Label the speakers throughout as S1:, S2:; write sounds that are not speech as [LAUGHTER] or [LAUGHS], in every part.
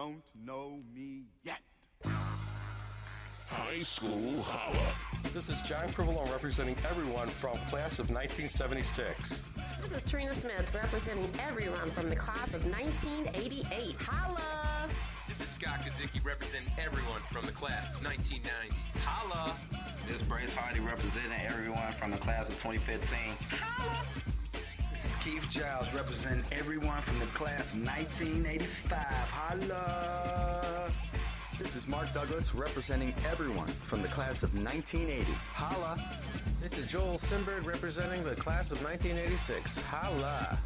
S1: don't know me yet.
S2: High School Holla.
S3: This is John Crivello representing everyone from class of 1976.
S4: This is Trina Smith representing everyone from the class of 1988. Holla!
S5: This is Scott Kazicki representing everyone from the class of 1990. Holla!
S6: This is Brace Hardy representing everyone from the class of 2015.
S4: Holla!
S7: This is Keith Giles representing everyone from the class of 1985. Holla!
S8: This is Mark Douglas representing everyone from the class of 1980. Holla!
S9: This is Joel Simberg representing the class of 1986. Holla!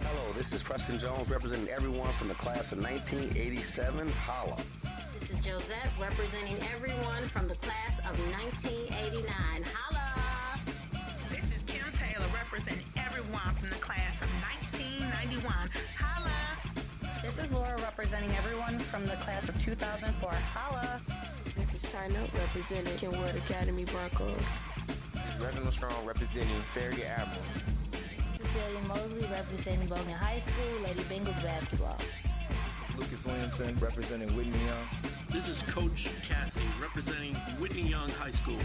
S10: Hello, this is Preston Jones representing everyone from the class of 1987. Holla!
S4: This is Josette representing everyone from the class of 1989. Holla!
S11: This representing everyone from the class of
S12: 2004. Holla!
S13: This is China representing Kenwood Academy Broncos.
S14: This is Reginald Strong representing Farragut Admiral.
S15: Cecilia Mosley representing Bogan High School, Lady Bengals basketball.
S16: Lucas Williamson representing Whitney Young.
S17: This is Coach Cassidy representing Whitney Young High School.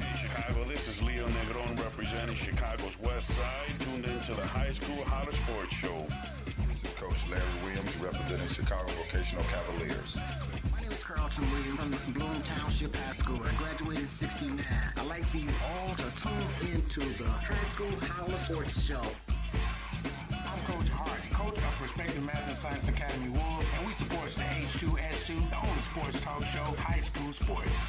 S2: In Chicago, this is Leo Negron representing Chicago's West Side, tuned into the High School Holla Sports Show.
S18: This is Coach Larry Williams representing Chicago Vocational Cavaliers.
S19: My name is Carlton Williams from Bloom Township High School. I graduated in 69. I'd like for you all to tune into the High School Holla Sports Show.
S20: I'm Coach Hardy, coach of Perspective Math and Science Academy Wolves, and we support the H2S2, the only sports talk show, high school sports.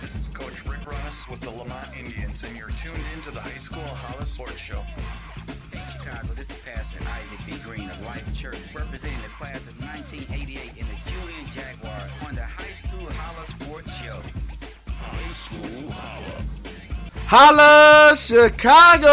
S21: This is Coach Rick Runnis with the Lemont Indians, and you're tuned into the High School Holla Sports Show.
S6: Hey Chicago, this is Pastor Isaac B. Green of Life Church, representing the class of 1988 in the Julian Jaguars on the High School Holla Sports Show.
S2: High School Holla.
S22: Holla, Chicago!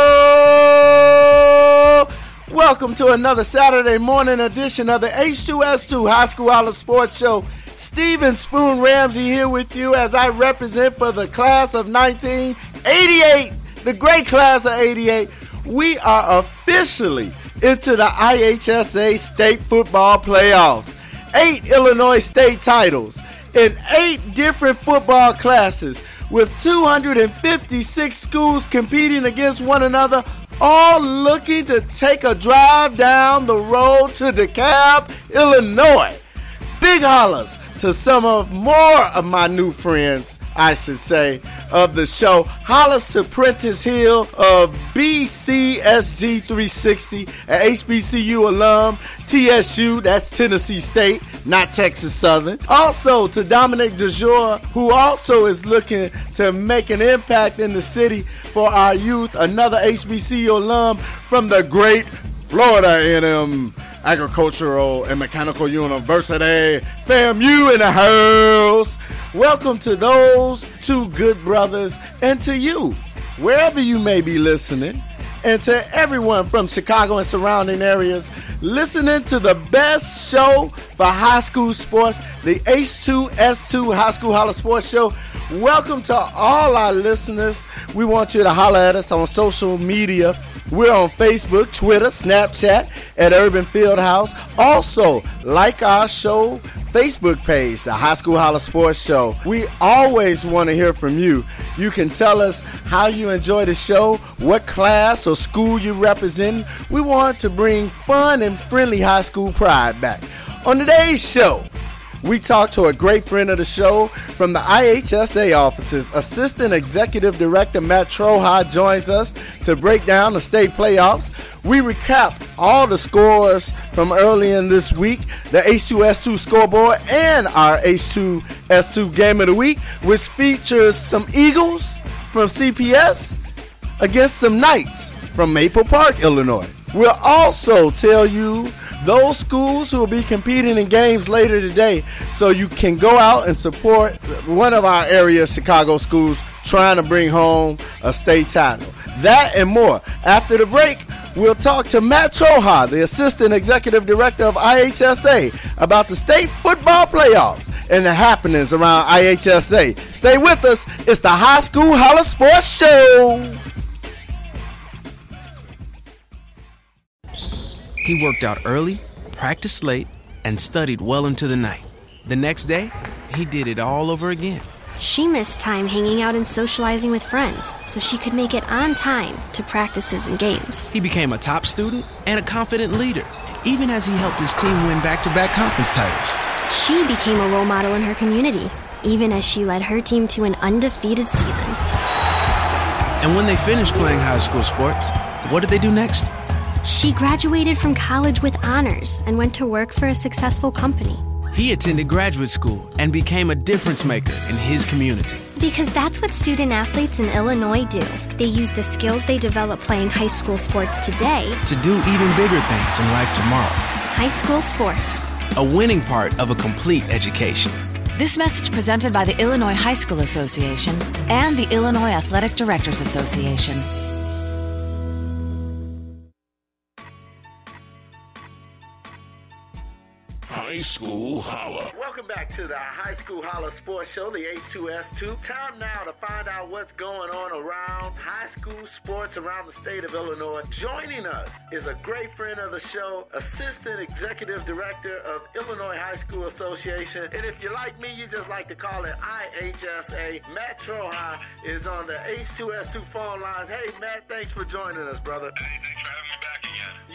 S22: Welcome to another Saturday morning edition of the H2S2 High School Holla Sports Show. Steven Spoon Ramsey here with you as I represent for the class of 1988, the great class of 88. We are officially into the IHSA state football playoffs. Eight Illinois state titles in eight different football classes with 256 schools competing against one another, all looking to take a drive down the road to DeKalb, Illinois. Big hollers to some of more of my new friends, I should say, of the show. Hollis Prentice Hill of BCSG 360, an HBCU alum, TSU, that's Tennessee State, not Texas Southern. Also to Dominic DeJour, who also is looking to make an impact in the city for our youth, another HBCU alum from the great Florida A&M Agricultural and Mechanical University. FAMU in the house. Welcome to those two good brothers and to you, wherever you may be listening, and to everyone from Chicago and surrounding areas listening to the best show for high school sports, the H2S2 High School Holla Sports Show. Welcome to all our listeners. We want you to holler at us on social media. We're on Facebook, Twitter, Snapchat at Urban Fieldhouse. Also, like our show Facebook page, the High School Holla Sports Show. We always want to hear from you. You can tell us how you enjoy the show, what class or school you represent. We want to bring fun and friendly high school pride back. On today's show, we talked to a great friend of the show from the IHSA offices. Assistant Executive Director Matt Troha joins us to break down the state playoffs. We recap all the scores from early in this week, the H2S2 scoreboard, and our H2S2 game of the week, which features some Eagles from CPS against some Knights from Maple Park, Illinois. We'll also tell you those schools who will be competing in games later today so you can go out and support one of our area Chicago schools trying to bring home a state title. That and more. After the break, we'll talk to Matt Troha, the Assistant Executive Director of IHSA, about the state football playoffs and the happenings around IHSA. Stay with us. It's the High School Holla Sports Show.
S23: He worked out early, practiced late,
S24: and studied well into the night. The next day, he did it all over again.
S25: She missed time hanging out and socializing with friends so she could make it on time to practices and games.
S24: He became a top student and a confident leader, even as he helped his team win back to back conference titles.
S25: She became a role model in her community, even as she led her team to an undefeated season.
S24: And when they finished playing high school sports, what did they do next?
S25: She graduated from college with honors and went to work for a successful company.
S24: He attended graduate school and became a difference maker in his community.
S25: Because that's what student athletes in Illinois do. They use the skills they develop playing high school sports today
S24: to do even bigger things in life tomorrow.
S25: High school sports.
S24: A winning part of a complete education.
S23: This message presented by the Illinois High School Association and the Illinois Athletic Directors Association.
S2: High School Holla.
S22: Welcome back to the High School Holla Sports Show, the H2S2. Time now to find out what's going on around high school sports around the state of Illinois. Joining us is a great friend of the show, Assistant Executive Director of Illinois High School Association. And if you like me, you just like to call it IHSA. Matt Trohai is on the H2S2 phone lines. Hey, Matt, thanks for joining us, brother.
S26: Hey, thanks for having me back again.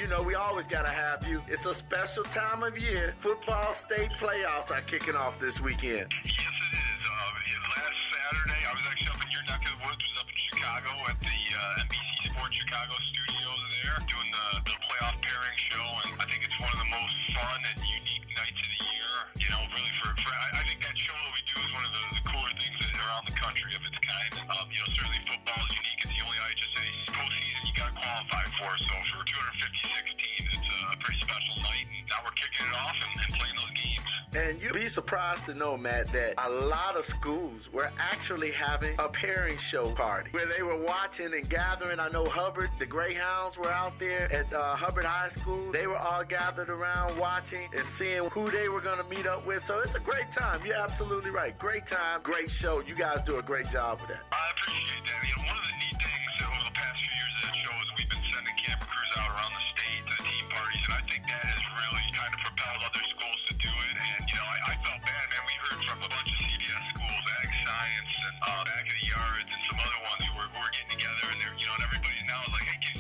S22: You know, we always got to have you. It's a special time of year. Football state playoffs are kicking off this weekend.
S26: Yes, it is. Uh, last Saturday, I was actually up in your neck of the woods, was up in Chicago at the uh, NBC Sports Chicago studios there, doing the, the playoff pairing show, and I think it's one of the most fun and unique nights of the year. You know, really for, for I, I think that show that we do is one of the, the cooler things that around the country of its kind. Um, you know, certainly football is unique. It's the only IHSA postseason you got qualify for. So for 256 teams, it's a pretty special night. And now we're kicking it off and, and playing those games.
S22: And you'd be surprised to know, Matt, that a lot of schools were actually having a pairing show party where they were watching and gathering. I know Hubbard, the Greyhounds were out there at uh, Hubbard High School. They were all gathered around watching and seeing who they were going to meet up with. So it's a great time. You're absolutely right. Great time, great show. You guys do a great job with that.
S26: I appreciate that. You know, one of the neat things over the past few years of that show is we've been sending camera crews out around the state to the team parties, and I think that has really kind of propelled other schools to do it. And, you know, I, I felt bad, man. We heard from a bunch of CPS schools, Ag Science, and uh, Back of the Yards, and some other ones who were, who were getting together, and they're, you know, and everybody now is like, hey, can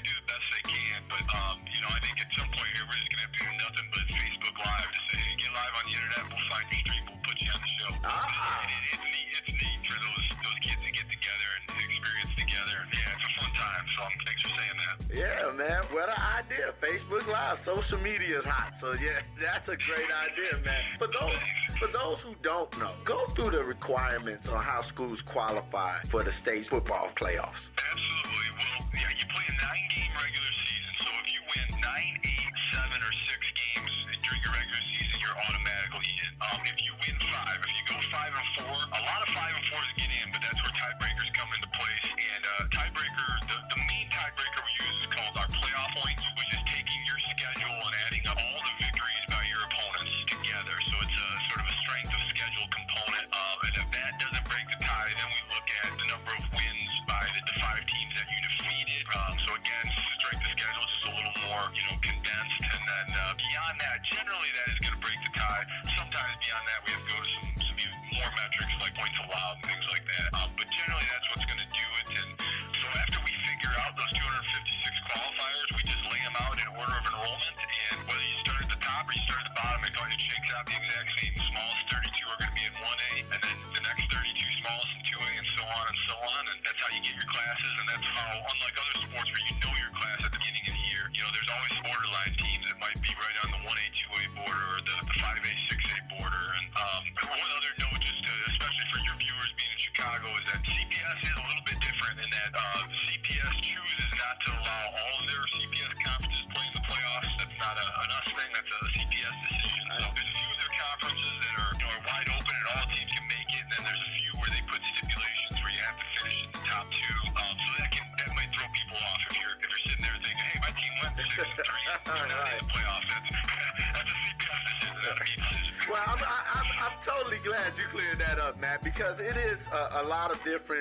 S26: they do the best they can, but, um, you know, I think at some point here, we're just to have to do nothing but Facebook Live to say, hey, get live on the internet, we'll find your stream, we'll put you on the show.
S22: Ah.
S26: It, it, it's neat, it's neat for those, those kids to get together and experience together. Yeah, it's a fun time, so um, thanks for saying that.
S22: Yeah, man. What an idea. Facebook Live. Social media is hot. So yeah, [LAUGHS] that's a great idea, man. For those for those who don't know, go through the requirements on how schools qualify for the state's football playoffs.
S26: Absolutely. Well, yeah, you play a nine game regular season, so if you win nine, eight, seven, or six games during your regular season, you're automatically in. Um, if you win five, if you go five and four, a lot of five and fours get in, but that's where tiebreakers come into place.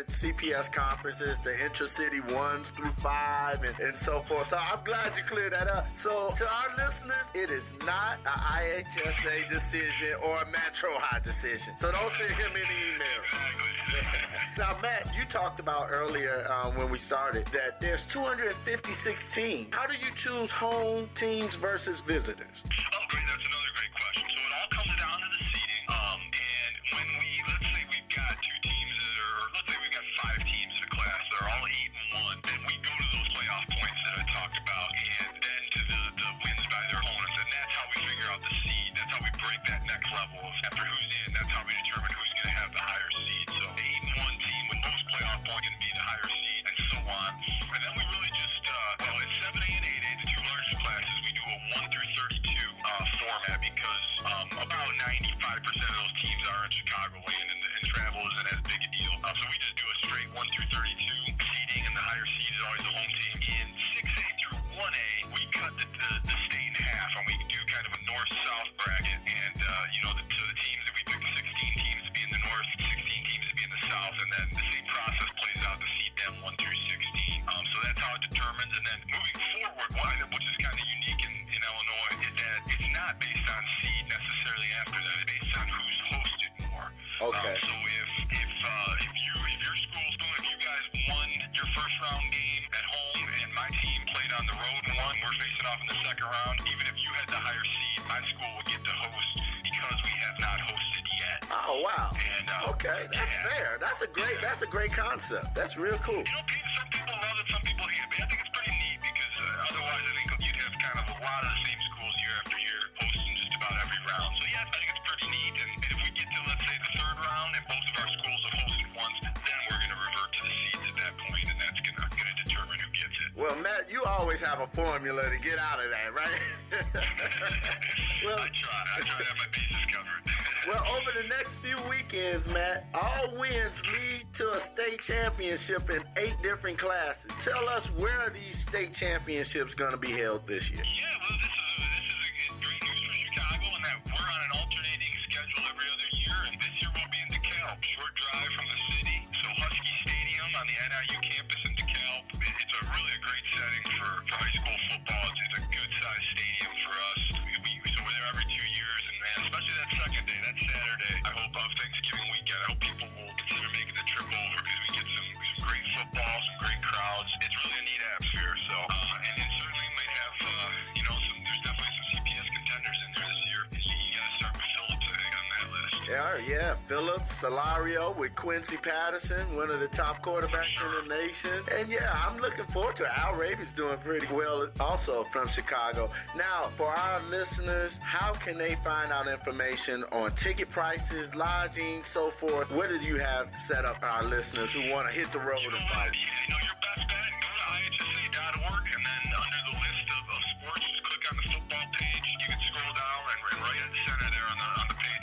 S26: CPS conferences, the
S22: intra-city ones through five, and, and so forth. So I'm glad you cleared that up. So to our listeners, it is not a IHSA decision or a Metro High decision. So don't send him any emails. [LAUGHS] now, Matt, you talked about earlier um, when we started that there's 256 teams. How do you choose home teams versus visitors?
S26: Oh, great. That's another
S22: real cool.
S26: You know, Pete, some people love it, some people hate it, but I think it's pretty neat because uh, otherwise I think you'd have kind of a lot of the same schools year after year hosting just about every round. So yeah, I think it's pretty neat. And, and if we get to let's say the third round and both of our schools have hosted once, then we're going to revert to the seeds at that point, and that's going to going to determine who gets it.
S22: Well, Matt, you always have a formula to get out of that, right? [LAUGHS] [LAUGHS] well,
S26: I try. I try to have my bases covered.
S22: Well, over the next few weekends, Matt, all wins lead to a state championship in eight different classes. Tell us where are these state championships going to be held this year?
S26: Yeah, well, this is this is a great news for Chicago, in that we're on an alternating schedule every other year, and this year we'll be in DeKalb, short drive from the city. So Huskie Stadium on the NIU campus in DeKalb, it's a really a great setting for, for high school football. It's, it's a good sized stadium for us. Thanksgiving weekend. I hope people will consider making the trip over because we get some, some great football, some great crowds. It's really a neat atmosphere.
S22: Yeah, Phillips, Solorio with Quincy Patterson, one of the top quarterbacks in the nation. And yeah, I'm looking forward to it. Al Raby's doing pretty well also from Chicago. Now, for our listeners, how can they find out information on ticket prices, lodging, so forth? What do you have set up our listeners who want to hit the road and follow?
S26: Yeah, you know, your best bet, go to ihsa.org, and then under the list of, of sports, just click on the football page. You can scroll down, and, and right at the center there on the, on the page,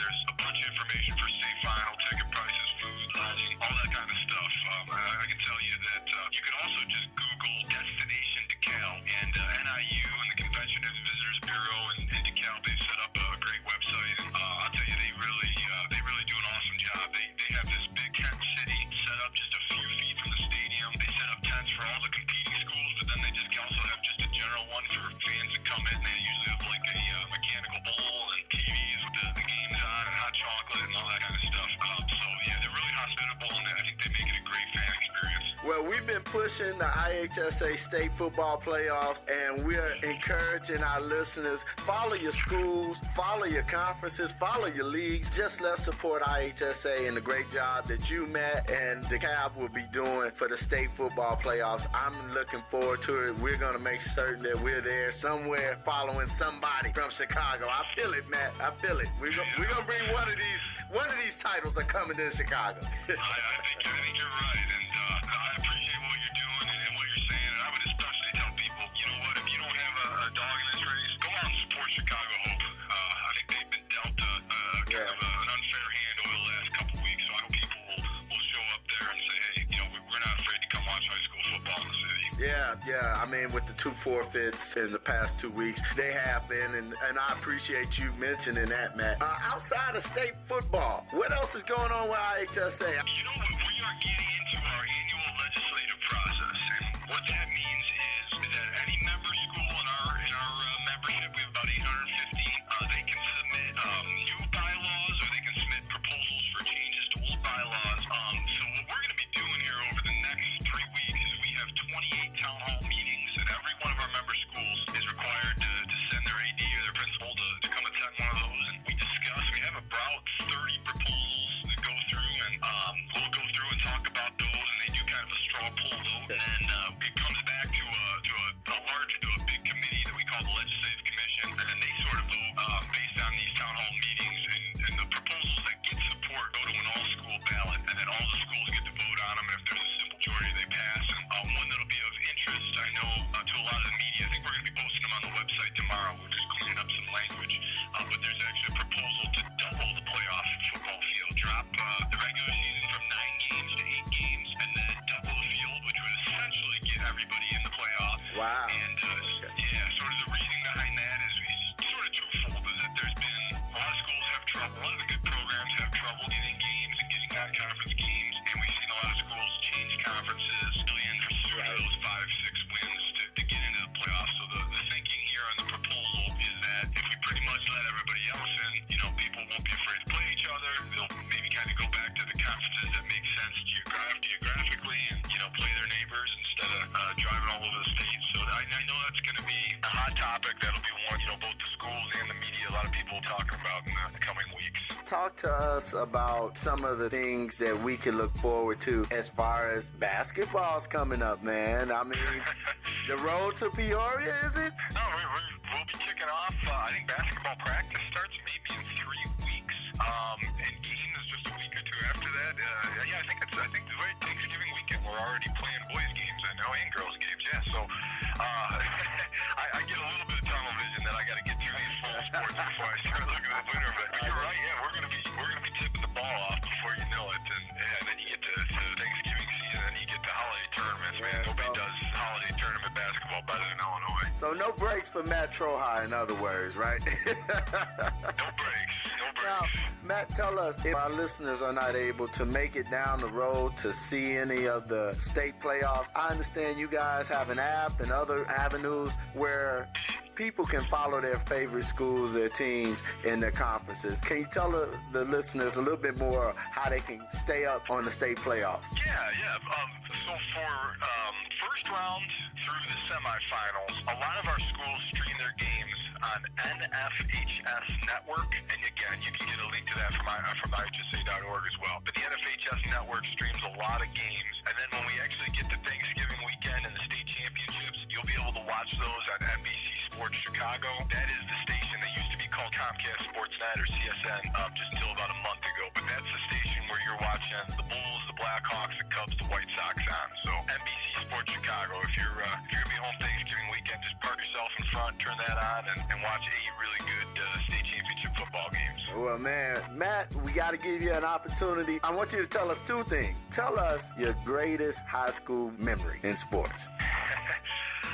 S26: there's a bunch of information for state final, ticket prices, food, lodging, all that kind of stuff. Um, I, I can tell you that uh, you can also just Google Destination DeKalb, and uh, NIU and the Convention and Visitors Bureau in, in DeKalb, they've set up a great website. And, uh, I'll tell you, they really, uh, they really do an awesome job. They, they have this big tent city set up just a few feet from the stadium. They set up tents for all the competing schools, but then they just also have just a general one for fans to come in. They usually have like chocolate and all that kind of stuff. Um, so yeah, they're really hospitable, and I think they make it a great experience.
S22: Well, we've been pushing the IHSA state football playoffs, and we're encouraging our listeners follow your schools, follow your conferences, follow your leagues. Just let's support IHSA and the great job that you, Matt, and the cab will be doing for the state football playoffs. I'm looking forward to it. We're going to make certain that we're there somewhere following somebody from Chicago. I feel it, Matt. I feel it. We're gonna bring one of these one of these titles are coming to Chicago. [LAUGHS]
S26: I, I think I think you're right, and uh,
S22: Yeah. I mean, with the two forfeits in the past two weeks, they have been, and, and I appreciate you mentioning that, Matt. Uh, outside of state football, what else is going on with IHSA?
S26: You know what? We are getting I, I know that's going to be a hot topic. That'll be one, you know, both the schools and the media, a lot of people talking about in the coming weeks.
S22: Talk to us about some of the things that we can look forward to as far as basketball's coming up, man. I mean, [LAUGHS] the road to Peoria, is it?
S26: No, we, we'll be kicking off. Uh, I think basketball practice starts maybe in three weeks, um, and games just a week or two after that. Uh, yeah, I think it's. I think the right Thanksgiving weekend we're already playing boys games. I know, and girls games. Yeah, so uh, [LAUGHS] I, I get a little bit of tunnel vision that I got to get through these fall sports before I start looking at the winter. But, but you're right. Yeah, we're gonna be we're gonna be tipping the ball off before you know it, and, and then you get to, to Thanksgiving and you get to holiday tournaments. Man, nobody does holiday tournament basketball better than Illinois.
S22: So no breaks for Matt Trohai, in other words, right? [LAUGHS]
S26: No breaks. No breaks.
S22: Now, Matt, tell us if our listeners are not able to make it down the road to see any of the state playoffs. I understand you guys have an app and other avenues where people can follow their favorite schools, their teams, and their conferences. Can you tell the, the listeners a little bit more how they can stay up on the state playoffs?
S26: Yeah, yeah. Um, so for um, first round through the semifinals, a lot of our schools stream their games on NFHS Network, and again, you can get a link to that from I- from IHSA.org as well. But the NFHS Network streams a lot of games, and then when we actually get to Thanksgiving weekend and the state championships, you'll be able to watch those on NBC Sports Chicago. That is the station that used to be called Comcast Sportsnet or CSN um, just until about a month ago. But that's the station where you're watching the Bulls, the Blackhawks, the Cubs, the White Sox on. So NBC Sports Chicago. If you're uh, if you're gonna be home Thanksgiving weekend, just park yourself in front, turn that on, and, and watch eight really good uh, state championship football games.
S22: Well, man, Matt, we got to give you an opportunity. I want you to tell us two things. Tell us your greatest high school memory in sports. [LAUGHS]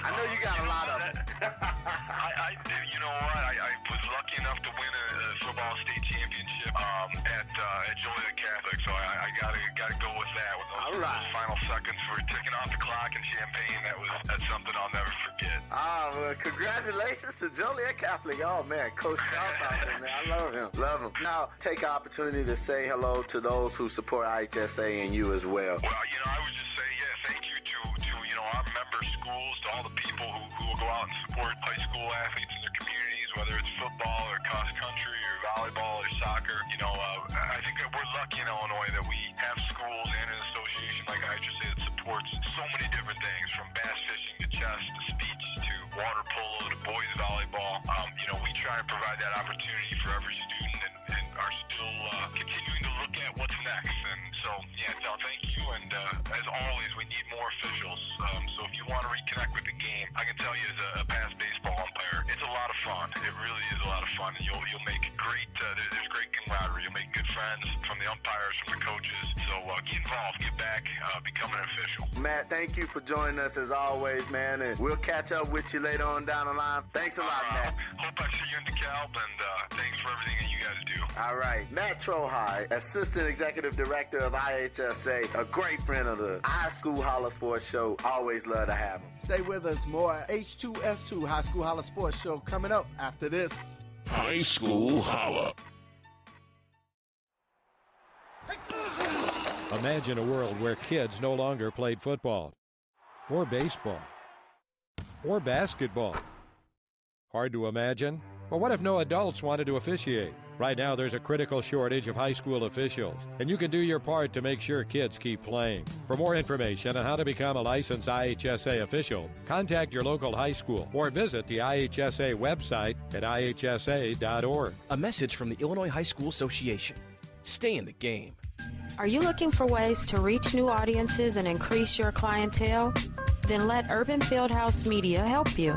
S22: I know you got a lot of them. [LAUGHS]
S26: I, I, you know what? I, I was lucky enough to win a, a football state championship um, at uh, at Joliet Catholic, so I, I gotta gotta go with that. With
S22: All right.
S26: Final seconds were ticking off the clock in Champaign. That was that's something I'll never forget.
S22: Ah, well, congratulations to Joliet Catholic. Oh, man, Coach Sharp out there, man. I love him. Love him. Now, take an opportunity to say hello to those who support IHSA and you as well.
S26: Well, you know, I would just say, yeah, thank you to to you know our member schools, to all the people who, who will go out and support high school athletes in their communities, whether it's football or cross country or volleyball or soccer. You know, uh, I think that we're lucky in Illinois that we have schools and an association like I just said that supports so many different things, from bass fishing to chess to speech to water polo to boys volleyball. Um, you know, we try and provide that opportunity for every student and, and are still uh, continuing to look at what's next. And so, yeah, no, thank you. And uh, as always, we need more officials. Um, so if you want to reconnect with the game, I can tell you as a, a past baseball umpire, it's a lot of fun. It really is a lot of fun, and you'll you'll make great. Uh, there's great camaraderie. You'll make good friends from the umpires, from the coaches. So uh, get involved, get back, uh, become an official.
S22: Matt, thank you for joining us as always, man, and we'll catch up with you later on down the line. Thanks a lot, Matt.
S26: Hope I see you in DeKalb, and uh, thanks for everything that you guys do.
S22: All right, Matt Trohai, Assistant Executive Director of IHSA, a great friend of the High School Holler Sports Show. Always love to have him. Stay with us. More H2S2 High School Holler Sports Show coming up after this.
S27: High School Holla.
S28: Imagine a world where kids no longer played football, or baseball, or basketball. Hard to imagine? But what if no adults wanted to officiate? Right now, there's a critical shortage of high school officials, and you can do your part to make sure kids keep playing. For more information on how to become a licensed IHSA official, contact your local high school or visit the IHSA website at ihsa.org.
S29: A message from the Illinois High School Association. Stay in the game.
S30: Are you looking for ways to reach new audiences and increase your clientele? Then let Urban Fieldhouse Media help you.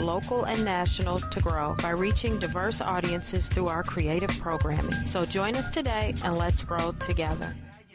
S30: local and national, to grow by reaching diverse audiences through our creative programming. So join us today and let's grow together.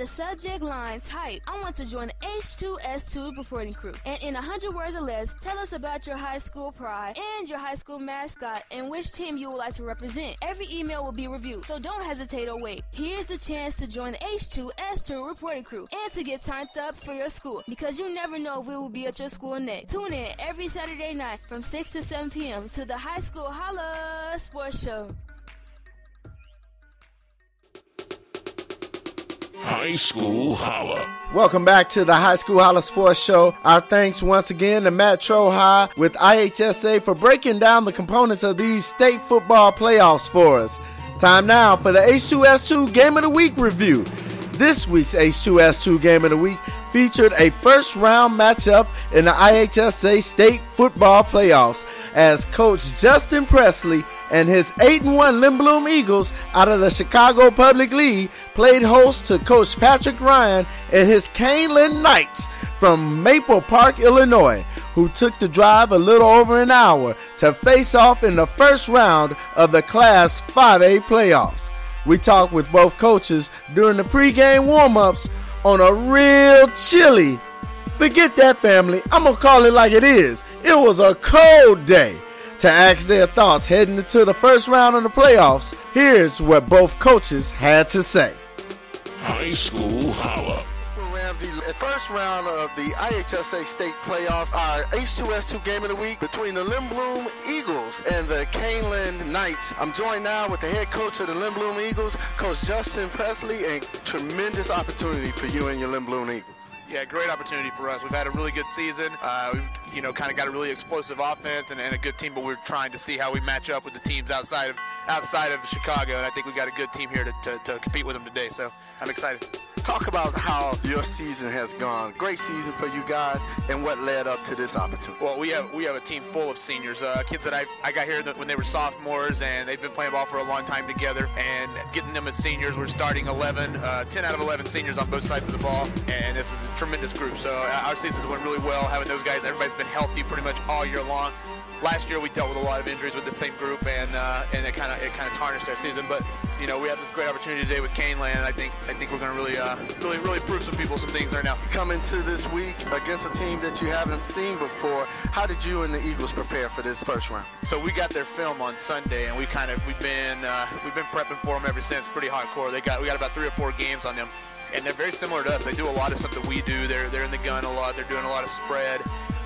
S15: the subject line, type, I want to join the H2S2 reporting crew. And in 100 words or less, tell us about your high school pride and your high school mascot and which team you would like to represent. Every email will be reviewed, so don't hesitate or wait. Here's the chance to join the H2S2 reporting crew and to get signed up for your school because you never know if we will be at your school next. Tune in every Saturday night from 6 to 7 p.m. to the High School Holla Sports Show.
S27: High School Holla.
S22: Welcome back to the High School Holla Sports Show. Our thanks once again to Matt Trohai with IHSA for breaking down the components of these state football playoffs for us. Time now for the H2S2 Game of the Week review. This week's H2S2 Game of the Week featured a first round matchup in the IHSA State Football Playoffs as Coach Justin Presley and his 8 1 Lindblom Eagles out of the Chicago Public League played host to Coach Patrick Ryan and his Kaneland Knights from Maple Park, Illinois, who took the drive a little over an hour to face off in the first round of the Class 5A playoffs. We talked with both coaches during the pregame warm ups on a real chilly. Forget that, family. I'm going to call it like it is. It was a cold day. To ask their thoughts heading into the first round of the playoffs, here's what both coaches had to say.
S27: High School Holla.
S22: Ramsey, the first round of the IHSA state playoffs, our H2S2 game of the week between the Lindblom Eagles and the Kaneland Knights. I'm joined now with the head coach of the Lindblom Eagles, Coach Justin Presley, and tremendous opportunity for you and your Lindblom Eagles.
S31: Yeah, great opportunity for us. We've had a really good season. Uh, we've, you know, kind of got a really explosive offense and, and, a good team, but we're trying to see how we match up with the teams outside of outside of Chicago, and I think we got a good team here to, to, to compete with them today. So I'm excited.
S22: Talk about how your season has gone. Great season for you guys, and what led up to this opportunity.
S31: Well, we have we have a team full of seniors, uh, kids that I I got here when they were sophomores, and they've been playing ball for a long time together. And getting them as seniors, we're starting 11, uh, 10 out of 11 seniors on both sides of the ball, and this is a tremendous group. So uh, our seasons went really well. Having those guys, everybody's been healthy pretty much all year long. Last year we dealt with a lot of injuries with the same group, and uh, and it kind of it kind of tarnished our season. But you know we have this great opportunity today with Kaneland, and I think I think we're going to really uh, really, really prove some people some things right now.
S22: Coming to this week against a team that you haven't seen before, how did you and the Eagles prepare for this first round?
S31: So we got their film on Sunday, and we kind of we've been uh, we've been prepping for them ever since. Pretty hardcore. They got we got about three or four games on them, and they're very similar to us. They do a lot of stuff that we do. They're they're in the gun a lot. They're doing a lot of spread.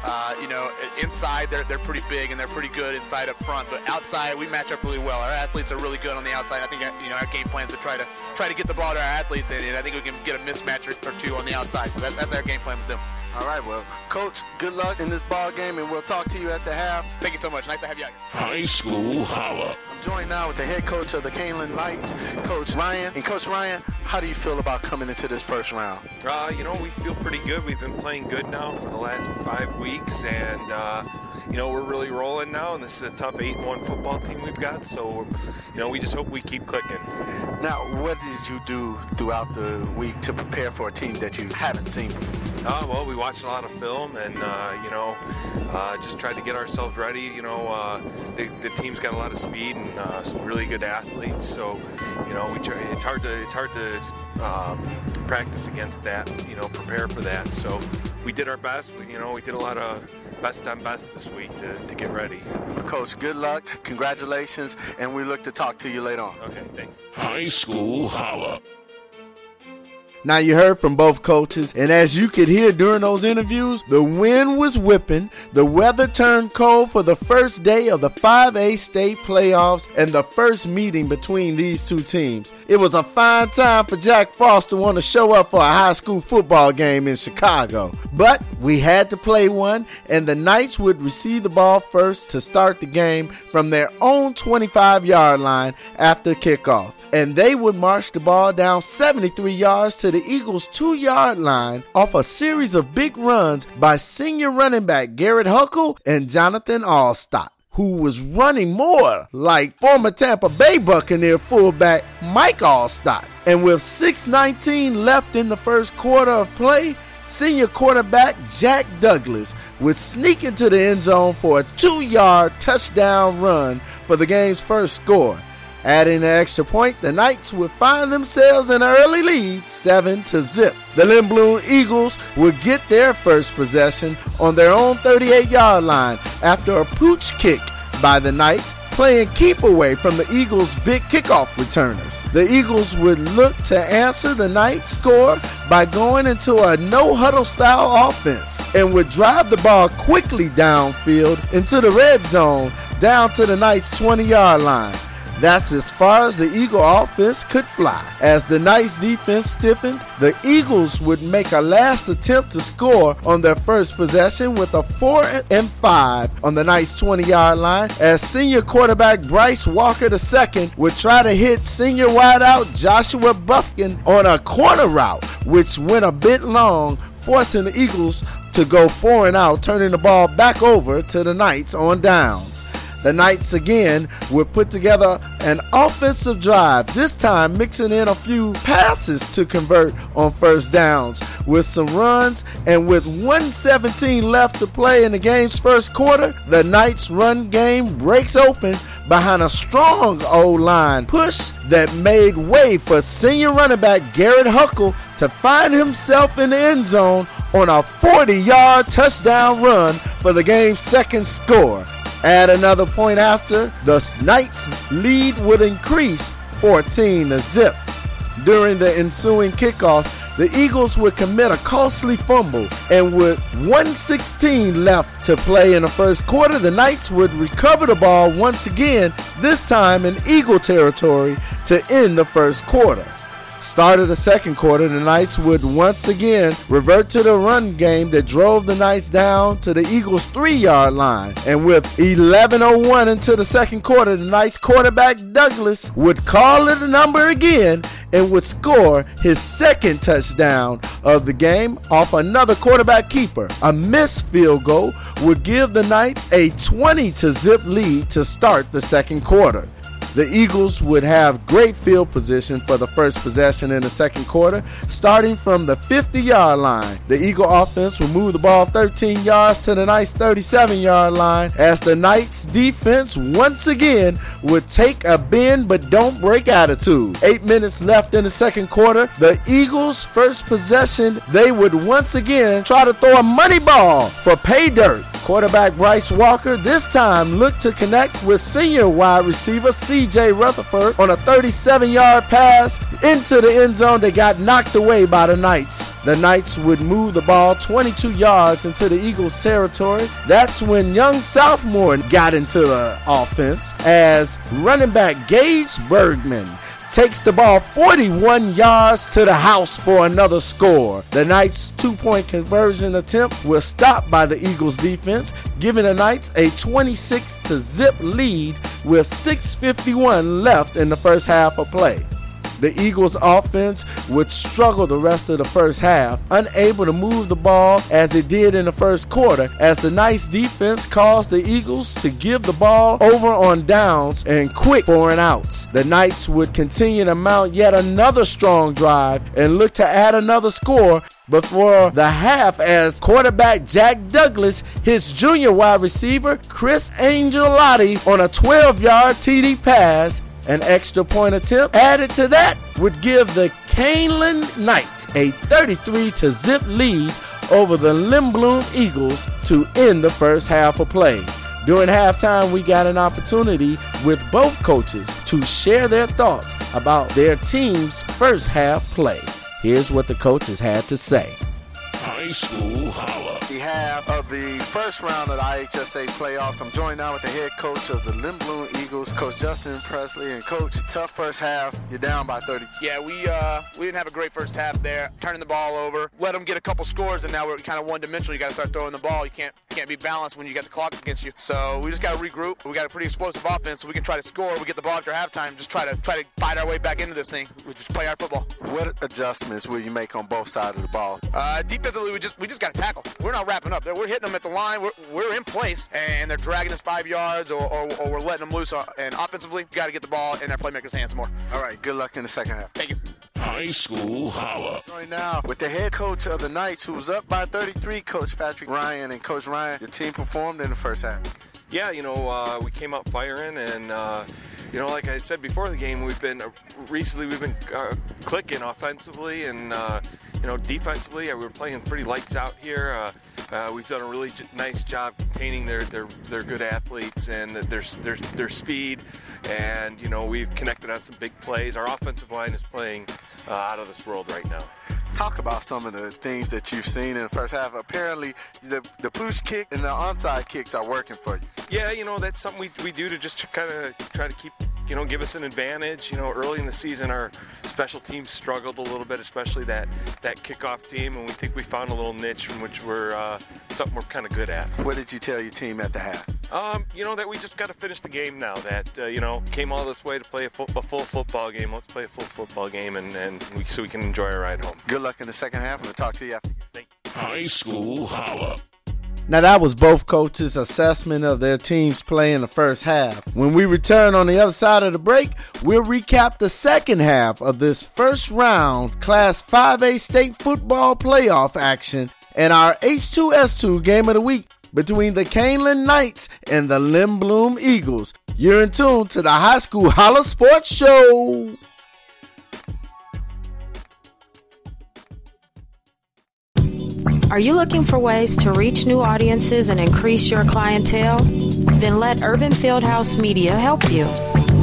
S31: Uh, you know, inside they're they're pretty big and they're pretty good inside up front, but outside we match up really well. Our athletes are really good on the outside. I think you know our game plans to try to try to get the ball to our athletes, and, and I think we can get a mismatch or, or two on the outside. So that's that's our game plan with them.
S22: All right, well, Coach, good luck in this ball game, and we'll talk to you at the half.
S31: Thank you so much. Nice to have you out
S27: here. High School Holla.
S22: I'm joined now with the head coach of the Kaneland Knights, Coach Ryan. And Coach Ryan, how do you feel about coming into this first round?
S32: Uh, you know, we feel pretty good. We've been playing good now for the last five weeks, and uh, you know we're really rolling now. And this is a tough eight-one football team we've got. So, you know, we just hope we keep clicking.
S22: Now, what did you do throughout the week to prepare for a team that you haven't seen before?
S32: Uh, well, we watched a lot of film and, uh, you know, uh, just tried to get ourselves ready. You know, uh, the, the, team's got a lot of speed and uh, some really good athletes. So, you know, we try, it's hard to it's hard to um, practice against that. You know, prepare for that. So we did our best. We, you know, we did a lot of best on best this week to, to get ready.
S22: Coach, good luck, congratulations, and we look to talk to you later on.
S32: Okay, thanks.
S27: High School Holla.
S22: Now you heard from both coaches, and as you could hear during those interviews, the wind was whipping, the weather turned cold for the first day of the 5A state playoffs and the first meeting between these two teams. It was a fine time for Jack Frost to want to show up for a high school football game in Chicago. But we had to play one, and the Knights would receive the ball first to start the game from their own 25 yard line after kickoff and they would march the ball down 73 yards to the Eagles' two yard line off a series of big runs by senior running back Garrett Huckle and Jonathan Allstott. Who was running more like former Tampa Bay Buccaneer fullback Mike Alstott. And with 6.19 left in the first quarter of play, senior quarterback Jack Douglas would sneak into the end zone for a two yard touchdown run for the game's first score. Adding an extra point, the Knights would find themselves in an early lead, 7 to zip. The Lindblom Eagles would get their first possession on their own 38 yard line after a pooch kick by the Knights, playing keep away from the Eagles' big kickoff returners. The Eagles would look to answer the Knights' score by going into a no huddle style offense and would drive the ball quickly downfield into the red zone down to the Knights' 20 yard line. That's as far as the Eagle offense could fly. As the Knights defense stiffened, the Eagles would make a last attempt to score on their first possession with a 4 and 5 on the Knights 20 yard line as senior quarterback Bryce Walker II would try to hit senior wideout Joshua Buffkin on a corner route, which went a bit long, forcing the Eagles to go 4 and out, turning the ball back over to the Knights on downs. The Knights again would put together an offensive drive, this time mixing in a few passes to convert on first downs with some runs. And with 117 left to play in the game's first quarter, the Knights' run game breaks open behind a strong O line push that made way for senior running back Garrett Huckle to find himself in the end zone on a 40 yard touchdown run for the game's second score. Add another point after, the Knights' lead would increase 14 to zip. During the ensuing kickoff, the Eagles would commit a costly fumble, and with 116 left to play in the first quarter, the Knights would recover the ball once again, this time in Eagle territory, to end the first quarter. Start of the second quarter, the Knights would once again revert to the run game that drove the Knights down to the Eagles' three yard line. And with 11.01 into the second quarter, the Knights quarterback Douglas would call it a number again and would score his second touchdown of the game off another quarterback keeper. A missed field goal would give the Knights a 20 to zip lead to start the second quarter. The Eagles would have great field position for the first possession in the second quarter, starting from the 50 yard line. The Eagle offense will move the ball 13 yards to the Knights 37 yard line as the Knights defense once again would take a bend but don't break attitude. Eight minutes left in the second quarter. The Eagles' first possession, they would once again try to throw a money ball for pay dirt. Quarterback Bryce Walker this time looked to connect with senior wide receiver CJ Rutherford on a 37 yard pass into the end zone that got knocked away by the Knights. The Knights would move the ball 22 yards into the Eagles' territory. That's when young sophomore got into the offense as running back Gage Bergman takes the ball 41 yards to the house for another score. The Knights' two point conversion attempt was stopped by the Eagles defense, giving the Knights a 26 to zip lead with 6.51 left in the first half of play. The Eagles offense would struggle the rest of the first half, unable to move the ball as it did in the first quarter, as the Knights defense caused the Eagles to give the ball over on downs and quick four and outs. The Knights would continue to mount yet another strong drive and look to add another score before the half as quarterback Jack Douglas his junior wide receiver Chris Angelotti on a 12 yard TD pass an extra point attempt added to that would give the Kaneland Knights a 33 to zip lead over the Lindblom Eagles to end the first half of play. During halftime, we got an opportunity with both coaches to share their thoughts about their team's first half play. Here's what the coaches had to say.
S27: High School Holla.
S22: Behalf of the first round of the IHSA playoffs, I'm joined now with the head coach of the Lindblom Eagles, Coach Justin Presley, and Coach. Tough first half. You're down by 30.
S31: Yeah, we uh, we didn't have a great first half there. Turning the ball over, let them get a couple scores, and now we're kind of one-dimensional. You got to start throwing the ball. You can't can't be balanced when you got the clock against you. So we just got to regroup. We got a pretty explosive offense, so we can try to score. We get the ball after halftime. Just try to try to fight our way back into this thing. We just play our football.
S22: What adjustments will you make on both sides of the ball?
S31: Uh, defensively, we just we just got to tackle. We're not wrapping up. We're hitting them at the line. We're, we're in place, and they're dragging us five yards, or, or, or we're letting them loose. Uh, And offensively, we got to get the ball in our playmakers' hands more.
S22: All right, good luck in the second half.
S31: Thank you.
S27: High School Holla.
S22: Right now, with the head coach of the Knights, who's up by 33, Coach Patrick Ryan. And Coach Ryan, your team performed in the first half.
S32: Yeah, you know, uh, we came out firing, and uh, you know, like I said before the game, we've been uh, recently we've been uh, clicking offensively and uh, you know defensively. We were playing pretty lights out here. Uh, uh, we've done a really j- nice job containing their, their their good athletes and their their their speed, and you know we've connected on some big plays. Our offensive line is playing uh, out of this world right now.
S22: Talk about some of the things that you've seen in the first half. Apparently, the, the push kick and the onside kicks are working for you.
S32: Yeah, you know that's something we, we do to just kind of try to keep you know give us an advantage. You know, early in the season our special teams struggled a little bit, especially that that kickoff team, and we think we found a little niche from which we're uh, something we're kind of good at.
S22: What did you tell your team at the half?
S32: Um, you know that we just got to finish the game now. That uh, you know came all this way to play a, fo- a full football game. Let's play a full football game, and, and we, so we can enjoy our ride home.
S22: Good luck in the second half, and we'll talk to you after.
S27: High School Holla.
S22: Now, that was both coaches' assessment of their team's play in the first half. When we return on the other side of the break, we'll recap the second half of this first round Class 5A state football playoff action and our H2S2 game of the week between the Kaneland Knights and the Lindblom Eagles. You're in tune to the High School Holla Sports Show.
S30: Are you looking for ways to reach new audiences and increase your clientele? Then let Urban Fieldhouse Media help you.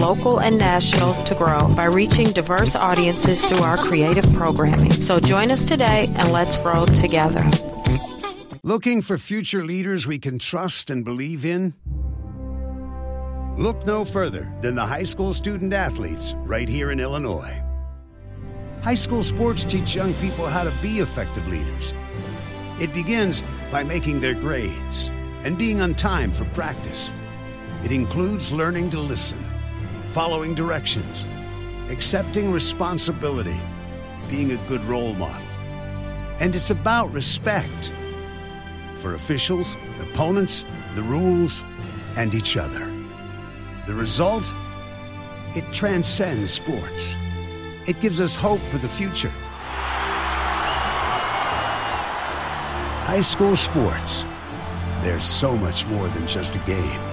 S30: local and national, to grow by reaching diverse audiences through our creative programming. So join us today and let's grow together.
S33: Looking for future leaders we can trust and believe in? Look no further than the high school student athletes right here in Illinois. High school sports teach young people how to be effective leaders. It begins by making their grades and being on time for practice. It includes learning to listen, following directions, accepting responsibility, being a good role model. And it's about respect for officials, opponents, the rules, and each other. The result? It transcends sports. It gives us hope for the future. High school sports. There's so much more than just a game.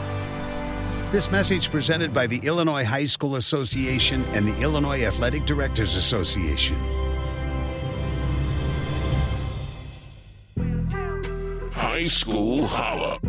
S33: This message presented by the Illinois High School Association and the Illinois Athletic Directors Association.
S27: High School Holla.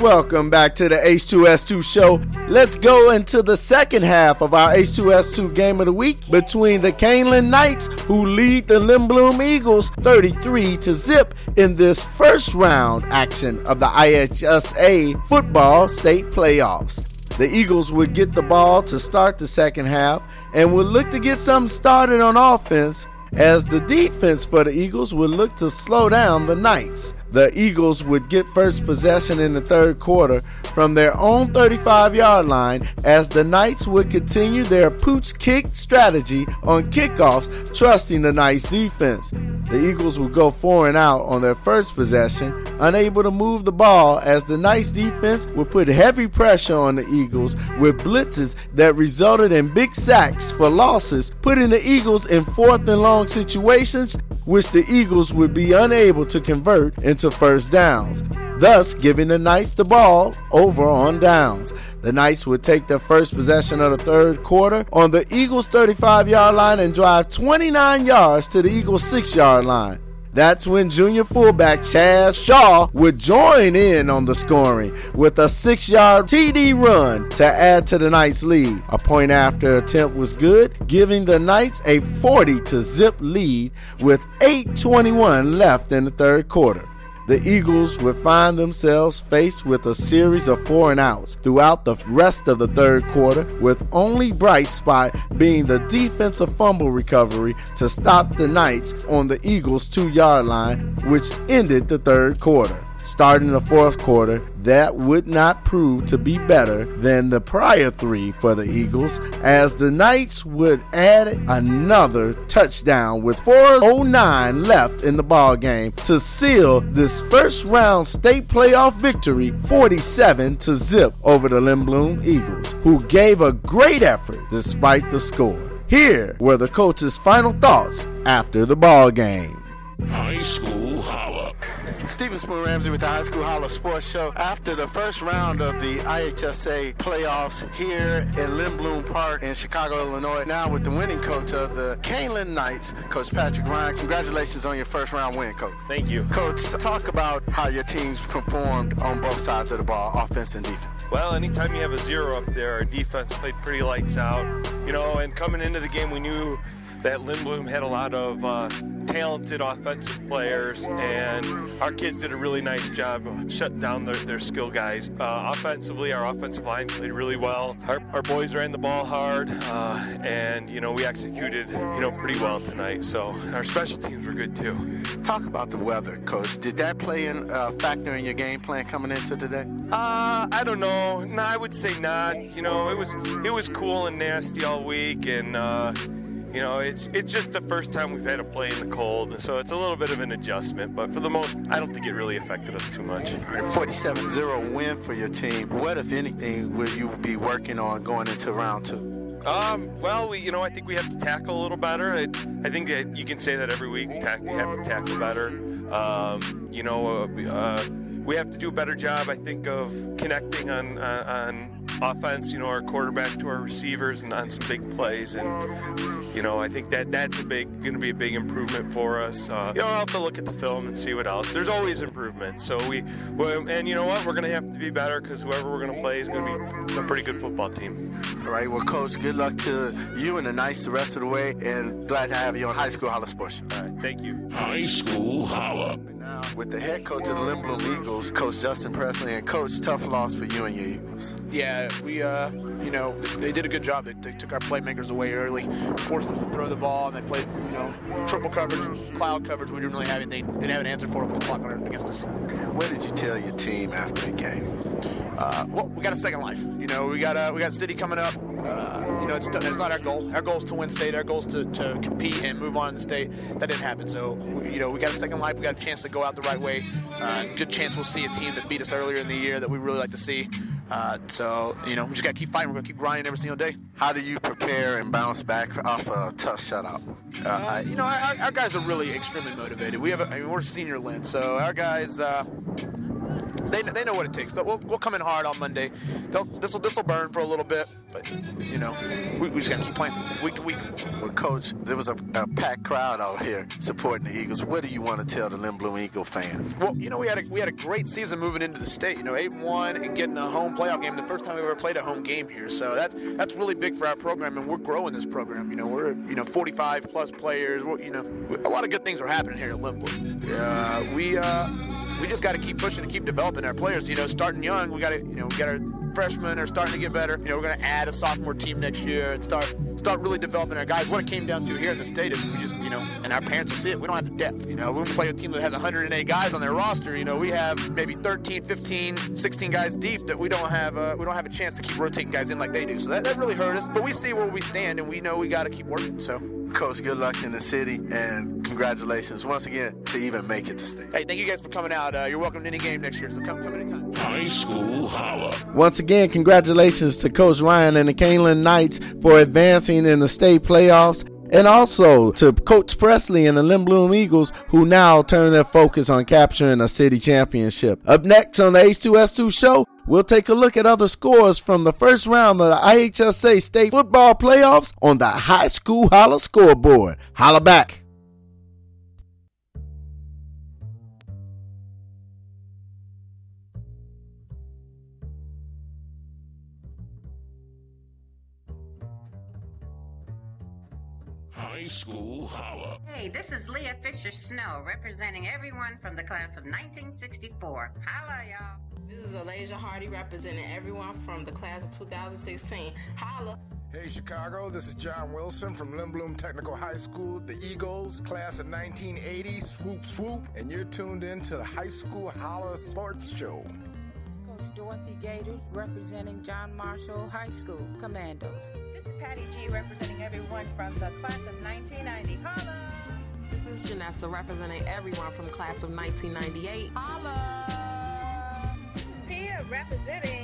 S22: Welcome back to the H2S2 show. Let's go into the second half of our H2S2 game of the week between the Kaneland Knights, who lead the Lindblom Eagles 33 to zip in this first round action of the IHSA football state playoffs. The Eagles would get the ball to start the second half and would look to get something started on offense as the defense for the Eagles would look to slow down the Knights. The Eagles would get first possession in the third quarter from their own 35 yard line as the Knights would continue their pooch kick strategy on kickoffs, trusting the Knights defense. The Eagles would go four and out on their first possession, unable to move the ball as the Knights defense would put heavy pressure on the Eagles with blitzes that resulted in big sacks for losses, putting the Eagles in fourth and long situations, which the Eagles would be unable to convert into first downs, thus giving the Knights the ball over on downs. The Knights would take their first possession of the third quarter on the Eagles' 35 yard line and drive 29 yards to the Eagles' 6 yard line. That's when junior fullback Chaz Shaw would join in on the scoring with a six yard TD run to add to the Knights' lead. A point after attempt was good, giving the Knights a 40 to zip lead with 8.21 left in the third quarter the Eagles would find themselves faced with a series of four and outs throughout the rest of the third quarter, with only bright spot being the defensive fumble recovery to stop the Knights on the Eagles' two yard line, which ended the third quarter starting the fourth quarter, that would not prove to be better than the prior three for the Eagles, as the Knights would add another touchdown with 4.09 left in the ball game to seal this first round state playoff victory 47 to zip over the Lindblom Eagles, who gave a great effort despite the score. Here were the coach's final thoughts after the ball game.
S27: High School.
S22: Stephen Spoon Ramsey with the High School Holla Sports Show. After the first round of the IHSA playoffs here in Lynn Lindblom Park in Chicago, Illinois, now with the winning coach of the Kaneland Knights, Coach Patrick Ryan. Congratulations on your first round win, Coach.
S32: Thank you.
S22: Coach, talk about how your teams performed on both sides of the ball, offense and defense.
S32: Well, anytime you have a zero up there, our defense played pretty lights out. You know, and coming into the game, we knew that Lindblom had a lot of uh, talented offensive players, and our kids did a really nice job shutting down their, their skill guys. Uh, offensively, our offensive line played really well. Our, our boys ran the ball hard, uh, and you know we executed you know pretty well tonight. So our special teams were good too.
S22: Talk about the weather, Coach. Did that play in uh, factor in your game plan coming into today?
S32: Uh, I don't know. No, I would say not. You know, it was it was cool and nasty all week, and uh, you know, it's it's just the first time we've had to play in the cold, and so it's a little bit of an adjustment. But for the most, I don't think it really affected us too much.
S22: 47-0 win for your team. What, if anything, will you be working on going into round two?
S32: Um, well, we, you know, I think we have to tackle a little better. I, I think that you can say that every week. Tack, we have to tackle better. Um, you know, uh, uh, we have to do a better job, I think, of connecting on on, on offense. You know, our quarterback to our receivers and on some big plays. And you know, I think that that's a big, going to be a big improvement for us. Uh, you know, I'll have to look at the film and see what else. There's always improvement. So we, well, and you know what, we're going to have to be better because whoever we're going to play is going to be a pretty good football team.
S22: All right. Well, coach, good luck to you and the Knights the rest of the way, and glad to have you on High School Holla Sports.
S32: All right. Thank you.
S27: High School Holla.
S22: With the head coach of the Lindblom Eagles, Coach Justin Presley, and Coach, tough loss for you and your Eagles.
S31: Yeah, we, uh, you know, they did a good job. They, they took our playmakers away early, forced us to throw the ball, and they played, you know, triple coverage, cloud coverage. We didn't really have anything, didn't have an answer for it with the clock against us.
S22: What did you tell your team after the game?
S31: Uh, well, we got a second life. You know, we got uh, we got City coming up. Uh, you know, it's, it's not our goal. Our goal is to win state. Our goal is to, to compete and move on in the state. That didn't happen. So, we, you know, we got a second life. We got a chance to go out the right way. Uh, good chance we'll see a team that beat us earlier in the year that we really like to see. Uh, so, you know, we just got to keep fighting. We're to keep grinding every single day.
S22: How do you prepare and bounce back off a tough shutout?
S31: Uh, you know, our, our, guys are really extremely motivated. We have, a, I mean, we're senior Lynn, so our guys, uh, they, they know what it takes. We'll, we'll come in hard on Monday. This will this will burn for a little bit, but you know we, we just gotta keep playing week to week.
S22: Well, coach, there was a, a, packed crowd out here supporting the Eagles. What do you want to tell the Lindblom Eagle fans?
S31: Well, you know we had a we had a great season moving into the state. You know, eight and one and getting a home playoff game. The first time we ever played a home game here, so that's that's really big for our program, and we're growing this program. You know, we're you know 45 plus players. We're, you know, a lot of good things are happening here at Lindblom. Yeah, we. Uh, we just got to keep pushing and keep developing our players. You know, starting young, we got to, you know, we got our freshmen are starting to get better. You know, we're going to add a sophomore team next year and start start really developing our guys. What it came down to here in the state is we just, you know, and our parents will see it. We don't have the depth. You know, we play a team that has 108 guys on their roster. You know, we have maybe 13, 15, 16 guys deep that we don't have. Uh, we don't have a chance to keep rotating guys in like they do. So that, that really hurt us. But we see where we stand, and we know we got to keep working. So.
S22: Coach, good luck in the city and congratulations once again to even make it to state.
S31: Hey, thank you guys for coming out. Uh, you're welcome to any game next year, so come, come anytime.
S27: High School Holla.
S22: Once again, congratulations to Coach Ryan and the Kaneland Knights for advancing in the state playoffs. And also to Coach Presley and the Lindblom Eagles, who now turn their focus on capturing a city championship. Up next on the H2S2 show, we'll take a look at other scores from the first round of the IHSA state football playoffs on the High School Holla scoreboard. Holla back.
S27: High School Holla.
S34: Hey, this is Leah Fisher Snow representing everyone from the class of 1964. Holla, y'all.
S35: This is Alasia Hardy representing everyone from the class of 2016. Holla.
S36: Hey, Chicago, this is John Wilson from Lindblom Technical High School, the Eagles, class of 1980, swoop, swoop, and you're tuned in to the High School Holla Sports Show.
S37: Coach Dorothy Gators representing John Marshall High School Commandos.
S38: This is Patty G representing everyone from the class of 1990. Holla!
S39: This is Janessa representing everyone from class of 1998.
S38: Holla! Pia representing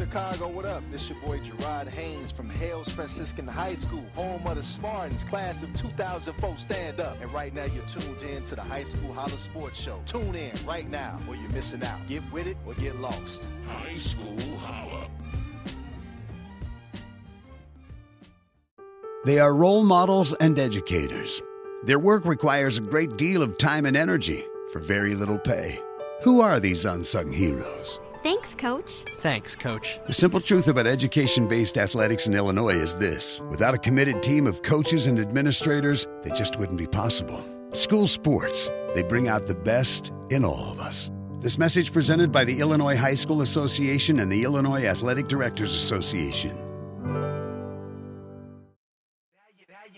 S40: Chicago, what up? This your boy Gerard Haynes from Hales Franciscan High School, home of the Spartans, class of 2004. Stand up. And right now you're tuned in to the High School Holla Sports Show. Tune in right now or you're missing out. Get with it or get lost.
S27: High School Holla.
S33: They are role models and educators. Their work requires a great deal of time and energy for very little pay. Who are these unsung heroes?
S25: Thanks, Coach.
S24: Thanks, Coach.
S33: The simple truth about education based athletics in Illinois is this without a committed team of coaches and administrators, they just wouldn't be possible. School sports, they bring out the best in all of us. This message presented by the Illinois High School Association and the Illinois Athletic Directors Association.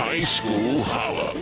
S27: High School Holla.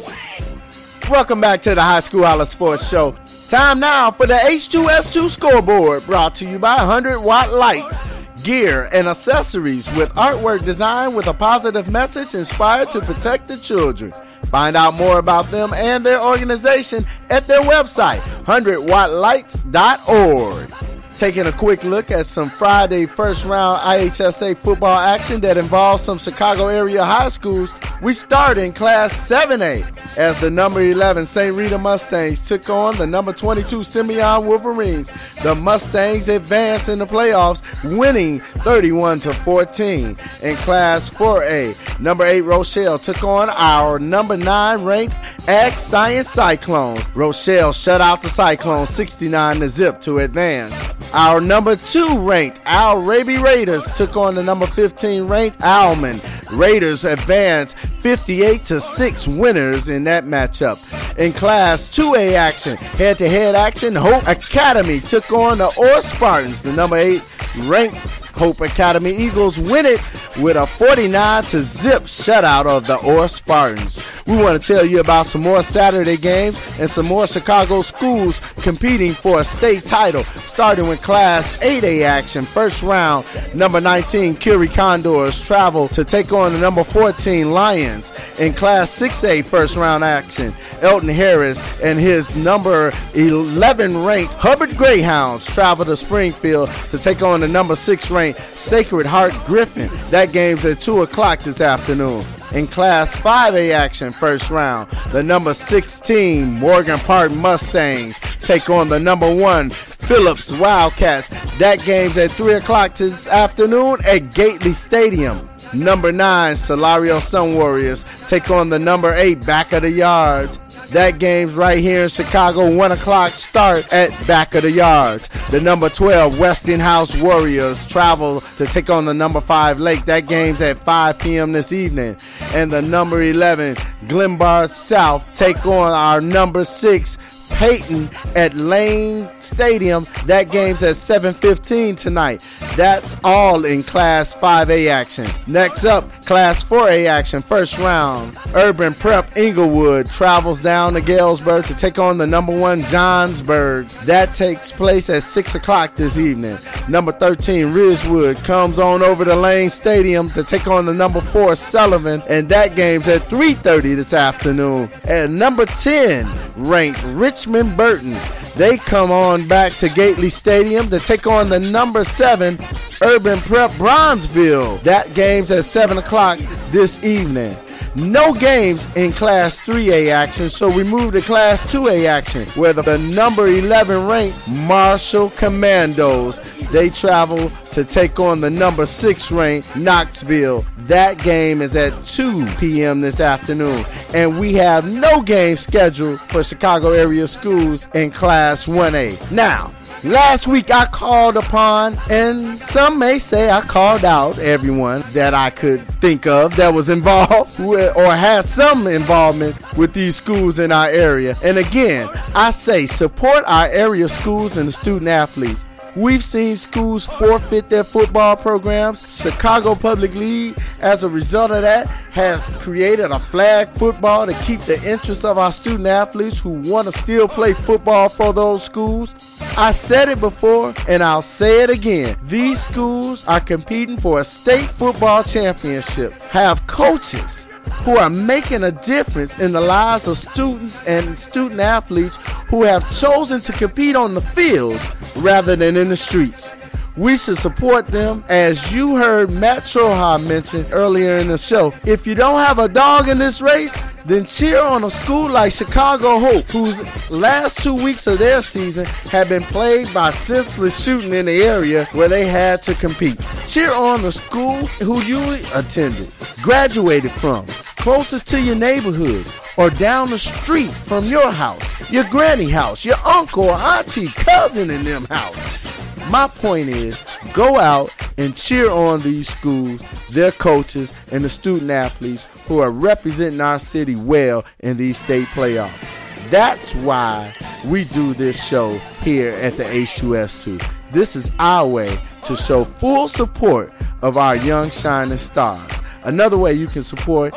S22: Welcome back to the High School Holla Sports Show. Time now for the H2S2 scoreboard brought to you by 100 Watt Lights, gear, and accessories with artwork designed with a positive message inspired to protect the children. Find out more about them and their organization at their website, 100wattlights.org. Taking a quick look at some Friday first round IHSA football action that involves some Chicago area high schools, we start in Class 7A as the number 11 St. Rita Mustangs took on the number 22 Simeon Wolverines. The Mustangs advanced in the playoffs, winning 31 to 14. In Class 4A, number 8 Rochelle took on our number 9 ranked Ag Science Cyclones. Rochelle shut out the Cyclones 69 to zip to advance. Our number 2 ranked Al Raby Raiders took on the number 15 ranked Alman. Raiders advanced 58 to 6 winners in that matchup. In Class 2A action, head to head action, Hope Academy took on the Orr Spartans, the number 8 ranked Hope Academy Eagles win it with a 49 to zip shutout of the Orr Spartans. We want to tell you about some more Saturday games and some more Chicago schools competing for a state title, starting with Class 8A action. First round, number 19 Curie Condors travel to take on the number 14 Lions. In Class 6A first round action, Elton Harris and his number 11 ranked Hubbard Greyhounds travel to Springfield to take on the number 6 ranked Sacred Heart Griffin. That game's at 2 o'clock this afternoon. In Class 5A action, first round, the number 16 Morgan Park Mustangs take on the number 1 Phillips Wildcats. That game's at 3 o'clock this afternoon at Gately Stadium. Number 9 Solorio Sun Warriors take on the number 8 Back of the Yards. That game's right here in Chicago, 1 o'clock start at Back of the Yards. The number 12 Westinghouse Warriors travel to take on the number 5 Lake. That game's at 5 p.m. this evening. And the number 11 Glenbard South take on our number 6 Payton at Lane Stadium. That game's at 7:15 tonight. That's all in Class 5A action. Next up, Class 4A action. First round, Urban Prep Englewood travels down to Galesburg to take on the number one Johnsburg. That takes place at 6 o'clock this evening. Number 13 Ridgewood comes on over to Lane Stadium to take on the number four Sullivan, and that game's at 3:30 this afternoon. And number 10 ranked Richmond Burton. They come on back to Gately Stadium to take on the number seven Urban Prep Bronzeville. That game's at 7 o'clock this evening. No games in Class 3A action, so we move to Class 2A action, where the, the number 11 ranked Marshall Commandos they travel to take on the number 6 ranked Knoxville. That game is at 2 p.m. this afternoon, and we have no game scheduled for Chicago area schools in Class 1A. Now, Last week I called upon, and some may say I called out everyone that I could think of that was involved [LAUGHS] or had some involvement with these schools in our area. And again, I say support our area schools and the student athletes. We've seen schools forfeit their football programs. Chicago Public League, as a result of that, has created a flag football to keep the interest of our student athletes who want to still play football for those schools. I said it before and I'll say it again. These schools are competing for a state football championship, have coaches who are making a difference in the lives of students and student athletes who have chosen to compete on the field rather than in the streets. We should support them. As you heard Matt Troha mention earlier in the show, if you don't have a dog in this race, then cheer on a school like Chicago Hope, whose last two weeks of their season have been plagued by senseless shooting in the area where they had to compete. Cheer on the school who you attended, graduated from, closest to your neighborhood, or down the street from your house, your granny house, your uncle auntie, cousin in them house. My point is, go out and cheer on these schools, their coaches, and the student athletes who are representing our city well in these state playoffs. That's why we do this show here at the H2S2. This is our way to show full support of our young shining stars. Another way you can support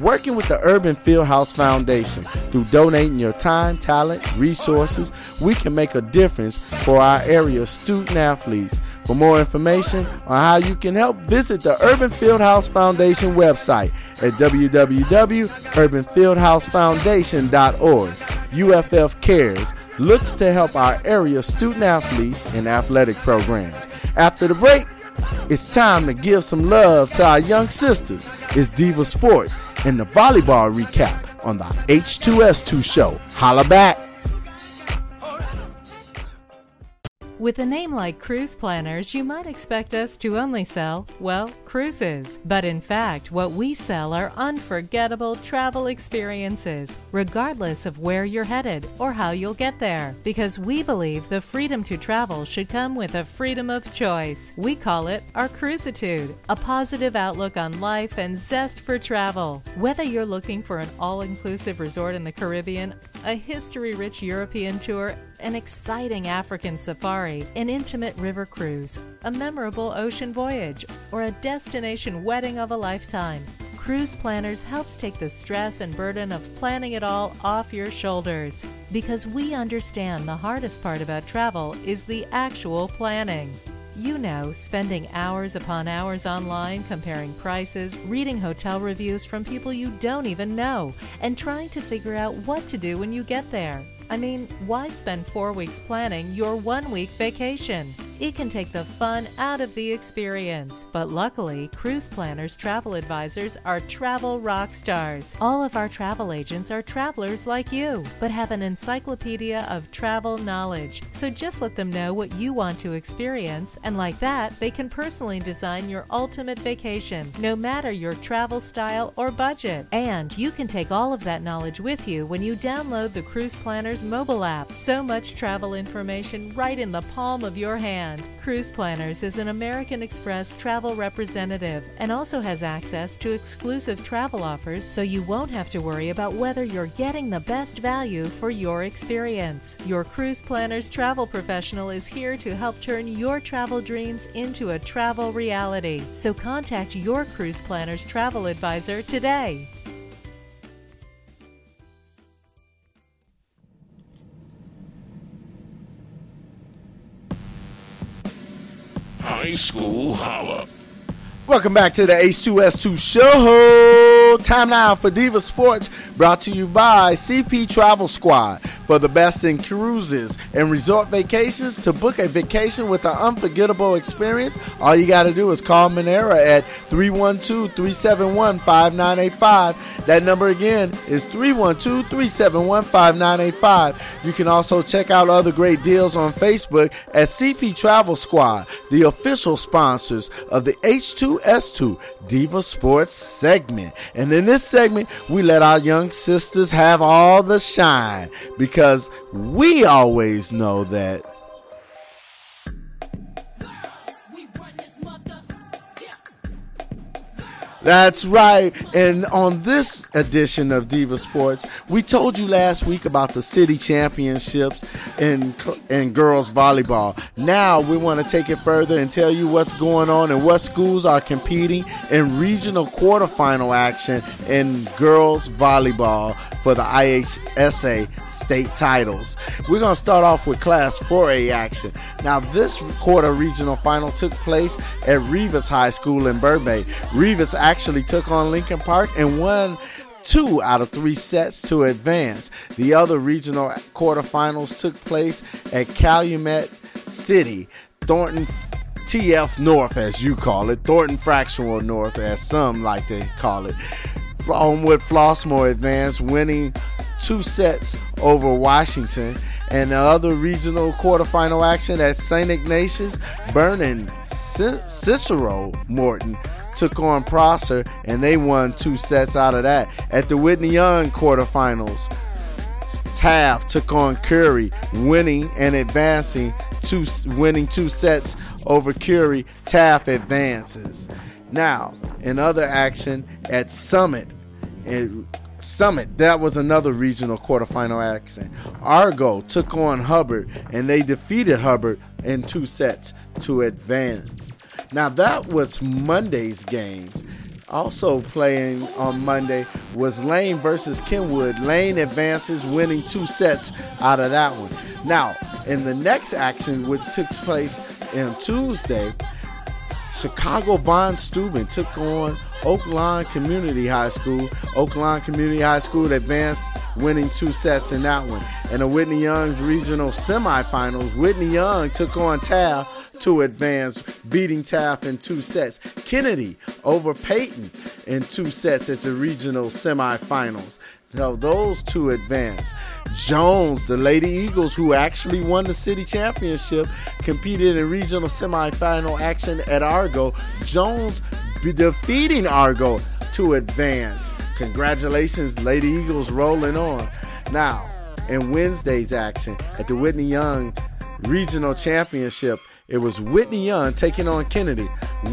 S22: working with the Urban Fieldhouse Foundation. Through donating your time, talent, resources, we can make a difference for our area student athletes. For more information on how you can help, visit the Urban Fieldhouse Foundation website at www.urbanfieldhousefoundation.org. UFF Cares looks to help our area student athlete and athletic programs. After the break, it's time to give some love to our young sisters. It's Diva Sports and the volleyball recap on the H2S2 show. Holla back.
S41: With a name like Cruise Planners, you might expect us to only sell, well, cruises. But in fact, what we sell are unforgettable travel experiences, regardless of where you're headed or how you'll get there. Because we believe the freedom to travel should come with a freedom of choice. We call it our Cruisitude, a positive outlook on life and zest for travel. Whether you're looking for an all inclusive resort in the Caribbean, a history rich European tour, an exciting African safari, an intimate river cruise, a memorable ocean voyage, or a destination wedding of a lifetime. Cruise Planners helps take the stress and burden of planning it all off your shoulders because we understand the hardest part about travel is the actual planning. You know, spending hours upon hours online comparing prices, reading hotel reviews from people you don't even know, and trying to figure out what to do when you get there. I mean, why spend four weeks planning your one week vacation? It can take the fun out of the experience. But luckily, Cruise Planners travel advisors are travel rock stars. All of our travel agents are travelers like you, but have an encyclopedia of travel knowledge. So just let them know what you want to experience, and like that, they can personally design your ultimate vacation, no matter your travel style or budget. And you can take all of that knowledge with you when you download the Cruise Planners mobile app. So much travel information right in the palm of your hand. Cruise Planners is an American Express travel representative and also has access to exclusive travel offers so you won't have to worry about whether you're getting the best value for your experience. Your Cruise Planners travel professional is here to help turn your travel dreams into a travel reality. So contact your Cruise Planners travel advisor today.
S27: High School Holla.
S22: Welcome back to the H2S2 show. Time now for Diva Sports, brought to you by CP Travel Squad. For the best in cruises and resort vacations, to book a vacation with an unforgettable experience, all you got to do is call Monera at 312 371 5985. That number again is 312 371 5985. You can also check out other great deals on Facebook at CP Travel Squad, the official sponsors of the H2 S2 Diva Sports segment. And in this segment, we let our young sisters have all the shine because we always know that. That's right. And on this edition of Diva Sports, we told you last week about the city championships in in girls volleyball. Now we want to take it further and tell you what's going on and what schools are competing in regional quarterfinal action in girls volleyball for the IHSA state titles. We're going to start off with Class 4A action. Now, this quarter regional final took place at Reavis High School in Burbank. Reavis actually took on Lincoln Park and won two out of three sets to advance. The other regional quarterfinals took place at Calumet City, Thornton TF North, as you call it, Thornton Fractional North, as some like to call it. Homewood Flossmoor advanced, winning two sets over Washington. And the other regional quarterfinal action at St. Ignatius, Vernon Cicero Morton took on Prosser, and they won two sets out of that. At the Whitney Young quarterfinals, Taft took on Curie, winning and advancing two, winning two sets over Curie. Taft advances. Now, in other action at Summit, Summit, that was another regional quarterfinal action. Argo took on Hubbard, and they defeated Hubbard in two sets to advance. Now, that was Monday's games. Also playing on Monday was Lane versus Kenwood. Lane advances, winning two sets out of that one. Now, in the next action, which took place on Tuesday, Chicago Von Steuben took on Oak Lawn Community High School. Oak Lawn Community High School advanced, winning two sets in that one. In the Whitney Young Regional Semifinals, Whitney Young took on Taft to advance, beating Taft in two sets. Kennedy over Payton in two sets at the regional semifinals. So those two advance. Jones, the Lady Eagles, who actually won the city championship, competed in regional semifinal action at Argo. Jones defeating Argo to advance. Congratulations, Lady Eagles rolling on. Now, in Wednesday's action at the Whitney Young Regional Championship, it was Whitney Young taking on Kennedy.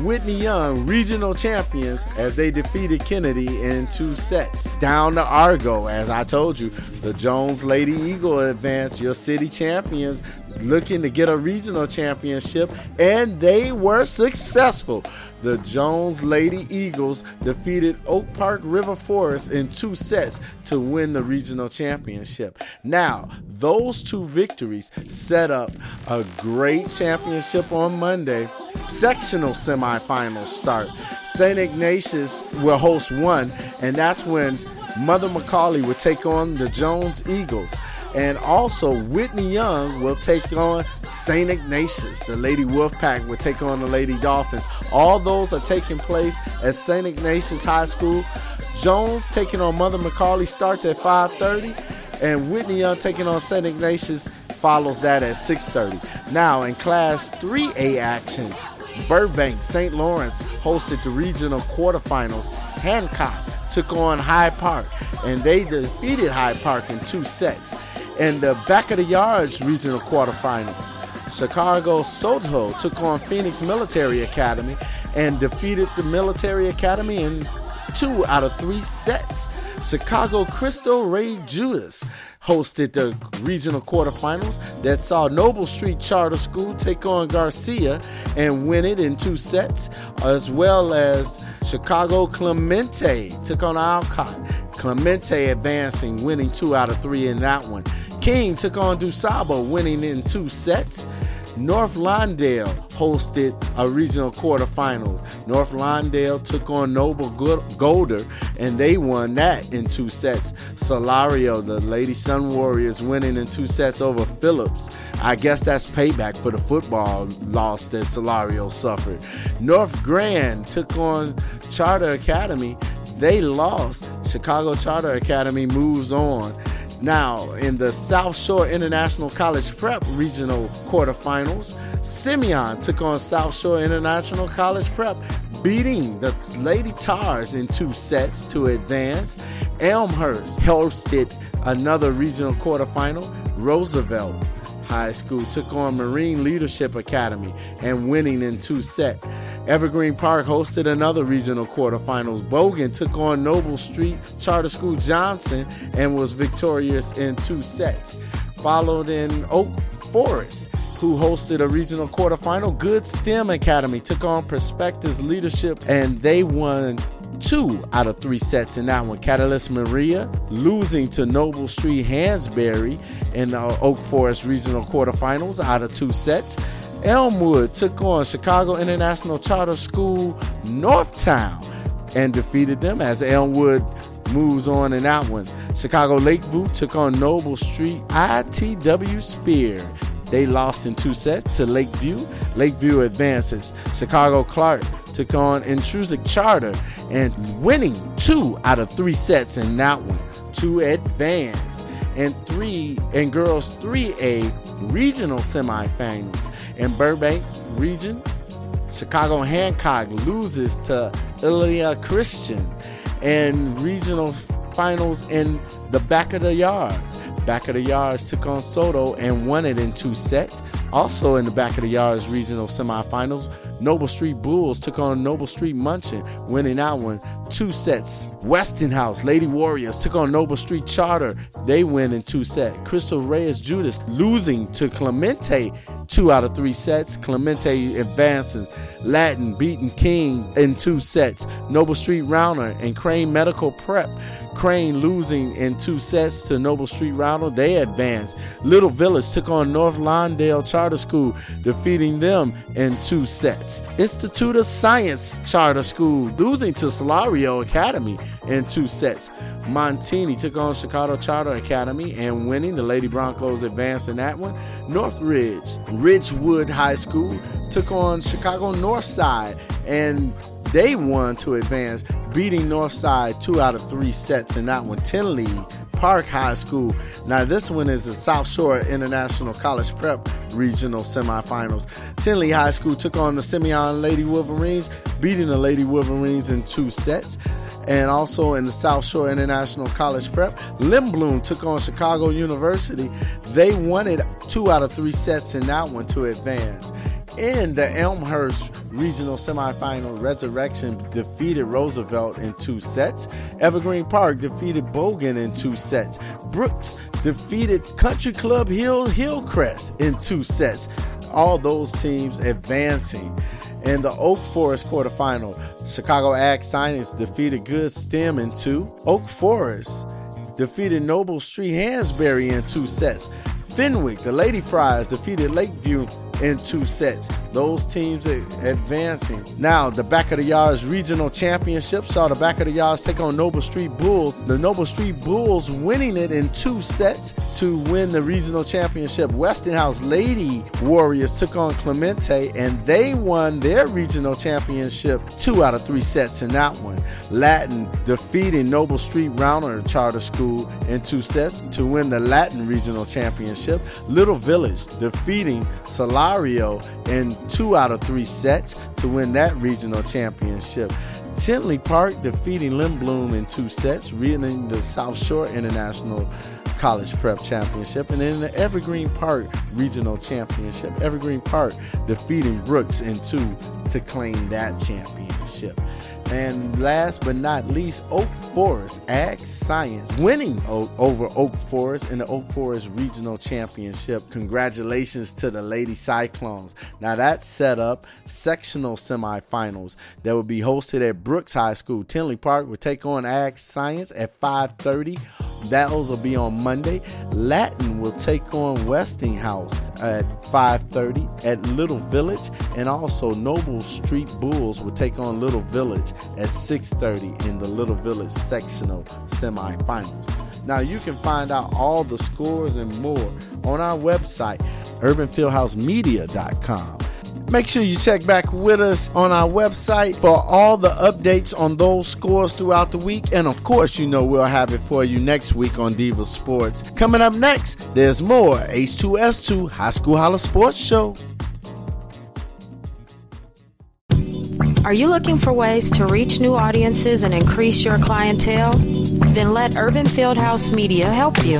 S22: Whitney Young, regional champions, as they defeated Kennedy in two sets. Down to Argo, as I told you, the Jones Lady Eagle advanced, your city champions, looking to get a regional championship, and they were successful. The Jones Lady Eagles defeated Oak Park River Forest in two sets to win the regional championship. Now, those two victories set up a great championship on Monday. Sectional semifinals start. St. Ignatius will host one, and that's when Mother McAuley will take on the Jones Eagles. And also, Whitney Young will take on St. Ignatius. The Lady Wolfpack will take on the Lady Dolphins. All those are taking place at St. Ignatius High School. Jones taking on Mother McAuley starts at 5:30, and Whitney Young taking on St. Ignatius follows that at 6:30. Now in Class 3A action, Burbank St. Lawrence hosted the regional quarterfinals. Hancock took on Hyde Park, and they defeated Hyde Park in two sets. In the back of the yards regional quarterfinals, Chicago Soto took on Phoenix Military Academy and defeated the Military Academy in two out of three sets. Chicago Cristo Rey Jesuit hosted the regional quarterfinals that saw Noble Street Charter School take on Garcia and win it in two sets, as well as Chicago Clemente took on Alcott. Clemente advancing, winning two out of three in that one. King took on DuSable, winning in two sets. North Lawndale hosted a regional quarterfinals. North Lawndale took on Noble Golder, and they won that in two sets. Solorio, the Lady Sun Warriors, winning in two sets over Phillips. I guess that's payback for the football loss that Solorio suffered. North Grand took on Charter Academy. They lost. Chicago Charter Academy moves on. Now, in the South Shore International College Prep Regional Quarterfinals, Simeon took on South Shore International College Prep, beating the Lady Tars in two sets to advance. Elmhurst hosted another regional quarterfinal. Roosevelt High School took on Marine Leadership Academy and winning in two sets. Evergreen Park hosted another regional quarterfinals. Bogan took on Noble Street Charter School Johnson and was victorious in two sets. Followed in Oak Forest, who hosted a regional quarterfinal. Goode STEM Academy took on Perspectives Leadership and they won two out of three sets in that one. Catalyst Maria losing to Noble Street Hansberry in the Oak Forest regional quarterfinals out of two sets. Elmwood took on Chicago International Charter School Northtown and defeated them as Elmwood moves on in that one. Chicago Lakeview took on Noble Street ITW Speer. They lost in two sets to Lakeview. Lakeview advances. Chicago Clark took on Intrinsic Charter and winning two out of three sets in that one to advance. And three and girls 3A regional semifinals in Burbank region. Chicago Hancock loses to Illiana Christian and regional finals in the back of the yards. Back of the yards took on Soto and won it in two sets. Also in the back of the yards regional semifinals, Noble Street Bulls took on Noble Street Muchin, winning that one two sets. Westinghouse Lady Warriors took on Noble Street Charter. They win in two sets. Cristo Rey Jesuit losing to Clemente two out of three sets. Clemente advances. Latin beating King in two sets. Noble Street Rauner and Crane Medical Prep Crane losing in two sets to Noble Street Ronald. They advanced. Little Village took on North Lawndale Charter School, defeating them in two sets. Institute of Science Charter School losing to Solorio Academy in two sets. Montini took on Chicago Charter Academy and winning. The Lady Broncos advanced in that one. Northridge, Ridgewood High School took on Chicago Northside and they won to advance, beating Northside two out of three sets in that one. Tinley Park High School. Now, this one is the South Shore International College Prep Regional Semifinals. Tinley High School took on the Simeon Lady Wolverines, beating the Lady Wolverines in two sets. And also in the South Shore International College Prep, Lindblom took on Chicago University. They won it two out of three sets in that one to advance. In the Elmhurst regional semifinal, Resurrection defeated Roosevelt in two sets. Evergreen Park defeated Bogan in two sets. Brooks defeated Country Club Hill Hillcrest in two sets. All those teams advancing. In the Oak Forest quarterfinal, Chicago Ag Science defeated Goode STEM in two. Oak Forest defeated Noble Street Hansberry in two sets. Fenwick, the Lady Friars, defeated Lakeview in two sets. Those teams advancing. Now, the Back of the Yards Regional Championship saw the Back of the Yards take on Noble Street Bulls. The Noble Street Bulls winning it in two sets to win the regional championship. Westinghouse Lady Warriors took on Clemente and they won their regional championship two out of three sets in that one. Latin defeating Noble Street Rauner Charter School in two sets to win the Latin Regional Championship. Little Village defeating Solorio in two out of three sets to win that regional championship. Tinley Park defeating Lindblom in two sets, winning the South Shore International College Prep Championship, and then the Evergreen Park Regional Championship. Evergreen Park defeating Brooks in two to claim that championship. And last but not least, Oak Forest Ag Science winning over Oak Forest in the Oak Forest Regional Championship. Congratulations to the Lady Cyclones. Now that's set up sectional semifinals that will be hosted at Brooks High School. Tinley Park will take on Ag Science at 5:30. Those will be on Monday. Latin will take on Westinghouse at 5:30 at Little Village, and also Noble Street Bulls will take on Little Village at 6:30 in the Little Village sectional semifinals. Now you can find out all the scores and more on our website, urbanfieldhousemedia.com. Make sure you check back with us on our website for all the updates on those scores throughout the week. And of course, you know we'll have it for you next week on Diva Sports. Coming up next, there's more H2S2 High School Holla Sports Show.
S30: Are you looking for ways to reach new audiences and increase your clientele? Then let Urban Fieldhouse Media help you.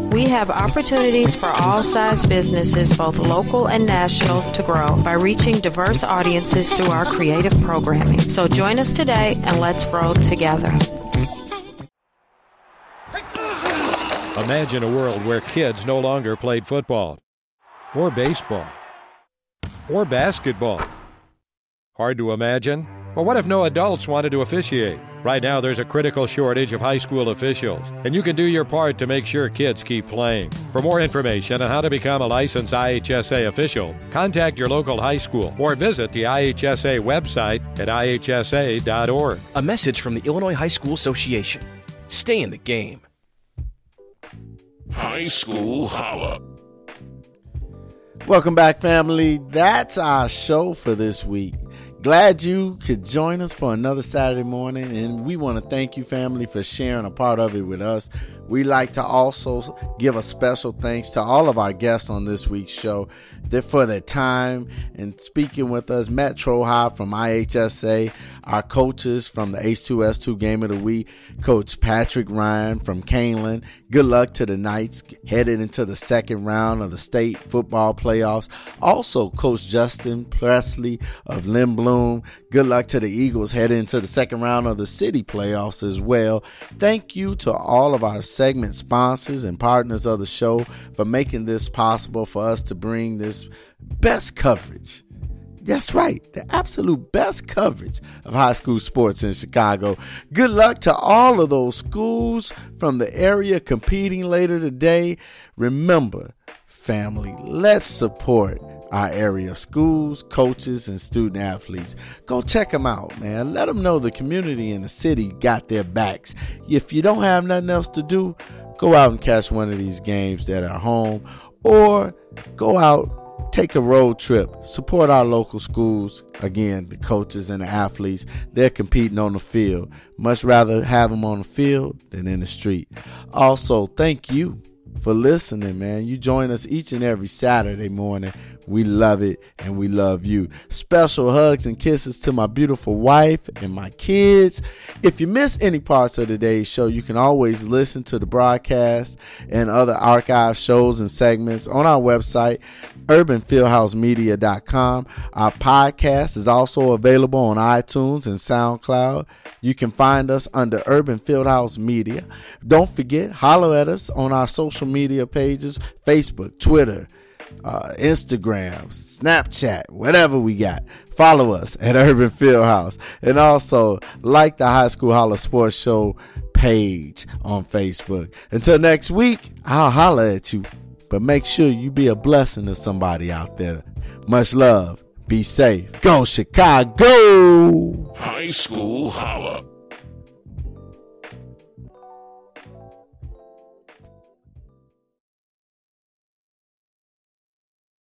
S30: We have opportunities for all size businesses, both local and national, to grow by reaching diverse audiences through our creative programming. So join us today and let's grow together.
S28: Imagine a world where kids no longer played football, or baseball, or basketball. Hard to imagine? But what if no adults wanted to officiate? Right now, there's a critical shortage of high school officials, and you can do your part to make sure kids keep playing. For more information on how to become a licensed IHSA official, contact your local high school or visit the IHSA website at ihsa.org.
S29: A message from the Illinois High School Association. Stay in the game.
S27: High School Holla.
S22: Welcome back, family. That's our show for this week. Glad you could join us for another Saturday morning, and we want to thank you, family, for sharing a part of it with us. We like to also give a special thanks to all of our guests on this week's show for their time and speaking with us. Matt Troha from IHSA, our coaches from the H2S2 Game of the Week, Coach Patrick Ryan from Kaneland. Good luck to the Knights headed into the second round of the state football playoffs. Also, Coach Justin Presley of Lindblom. Good luck to the Eagles headed into the second round of the city playoffs as well. Thank you to all of our segment sponsors and partners of the show for making this possible for us to bring this best coverage that's right, the absolute best coverage of high school sports in Chicago. Good luck to all of those schools from the area competing later today. Remember, family, let's support our area schools, coaches, and student athletes. Go check them out, man. Let them know the community and the city got their backs. If you don't have nothing else to do, go out and catch one of these games that are home or go out take a road trip, support our local schools. Again, the coaches and the athletes, they're competing on the field. Much rather have them on the field than in the street. Also, thank you for listening, man. You join us each and every Saturday morning we love it and we love you. Special hugs and kisses to my beautiful wife and my kids. If you miss any parts of today's show, you can always listen to the broadcast and other archive shows and segments on our website, urbanfieldhousemedia.com. Our podcast is also available on iTunes and SoundCloud. You can find us under Urban Fieldhouse Media. Don't forget, holler at us on our social media pages Facebook, Twitter, uh, Instagram, Snapchat, whatever we got. Follow us at Urban Fieldhouse. And also like the High School Holla Sports Show page on Facebook. Until next week, I'll holler at you. But make sure you be a blessing to somebody out there. Much love. Be safe. Go Chicago.
S27: High School Holla.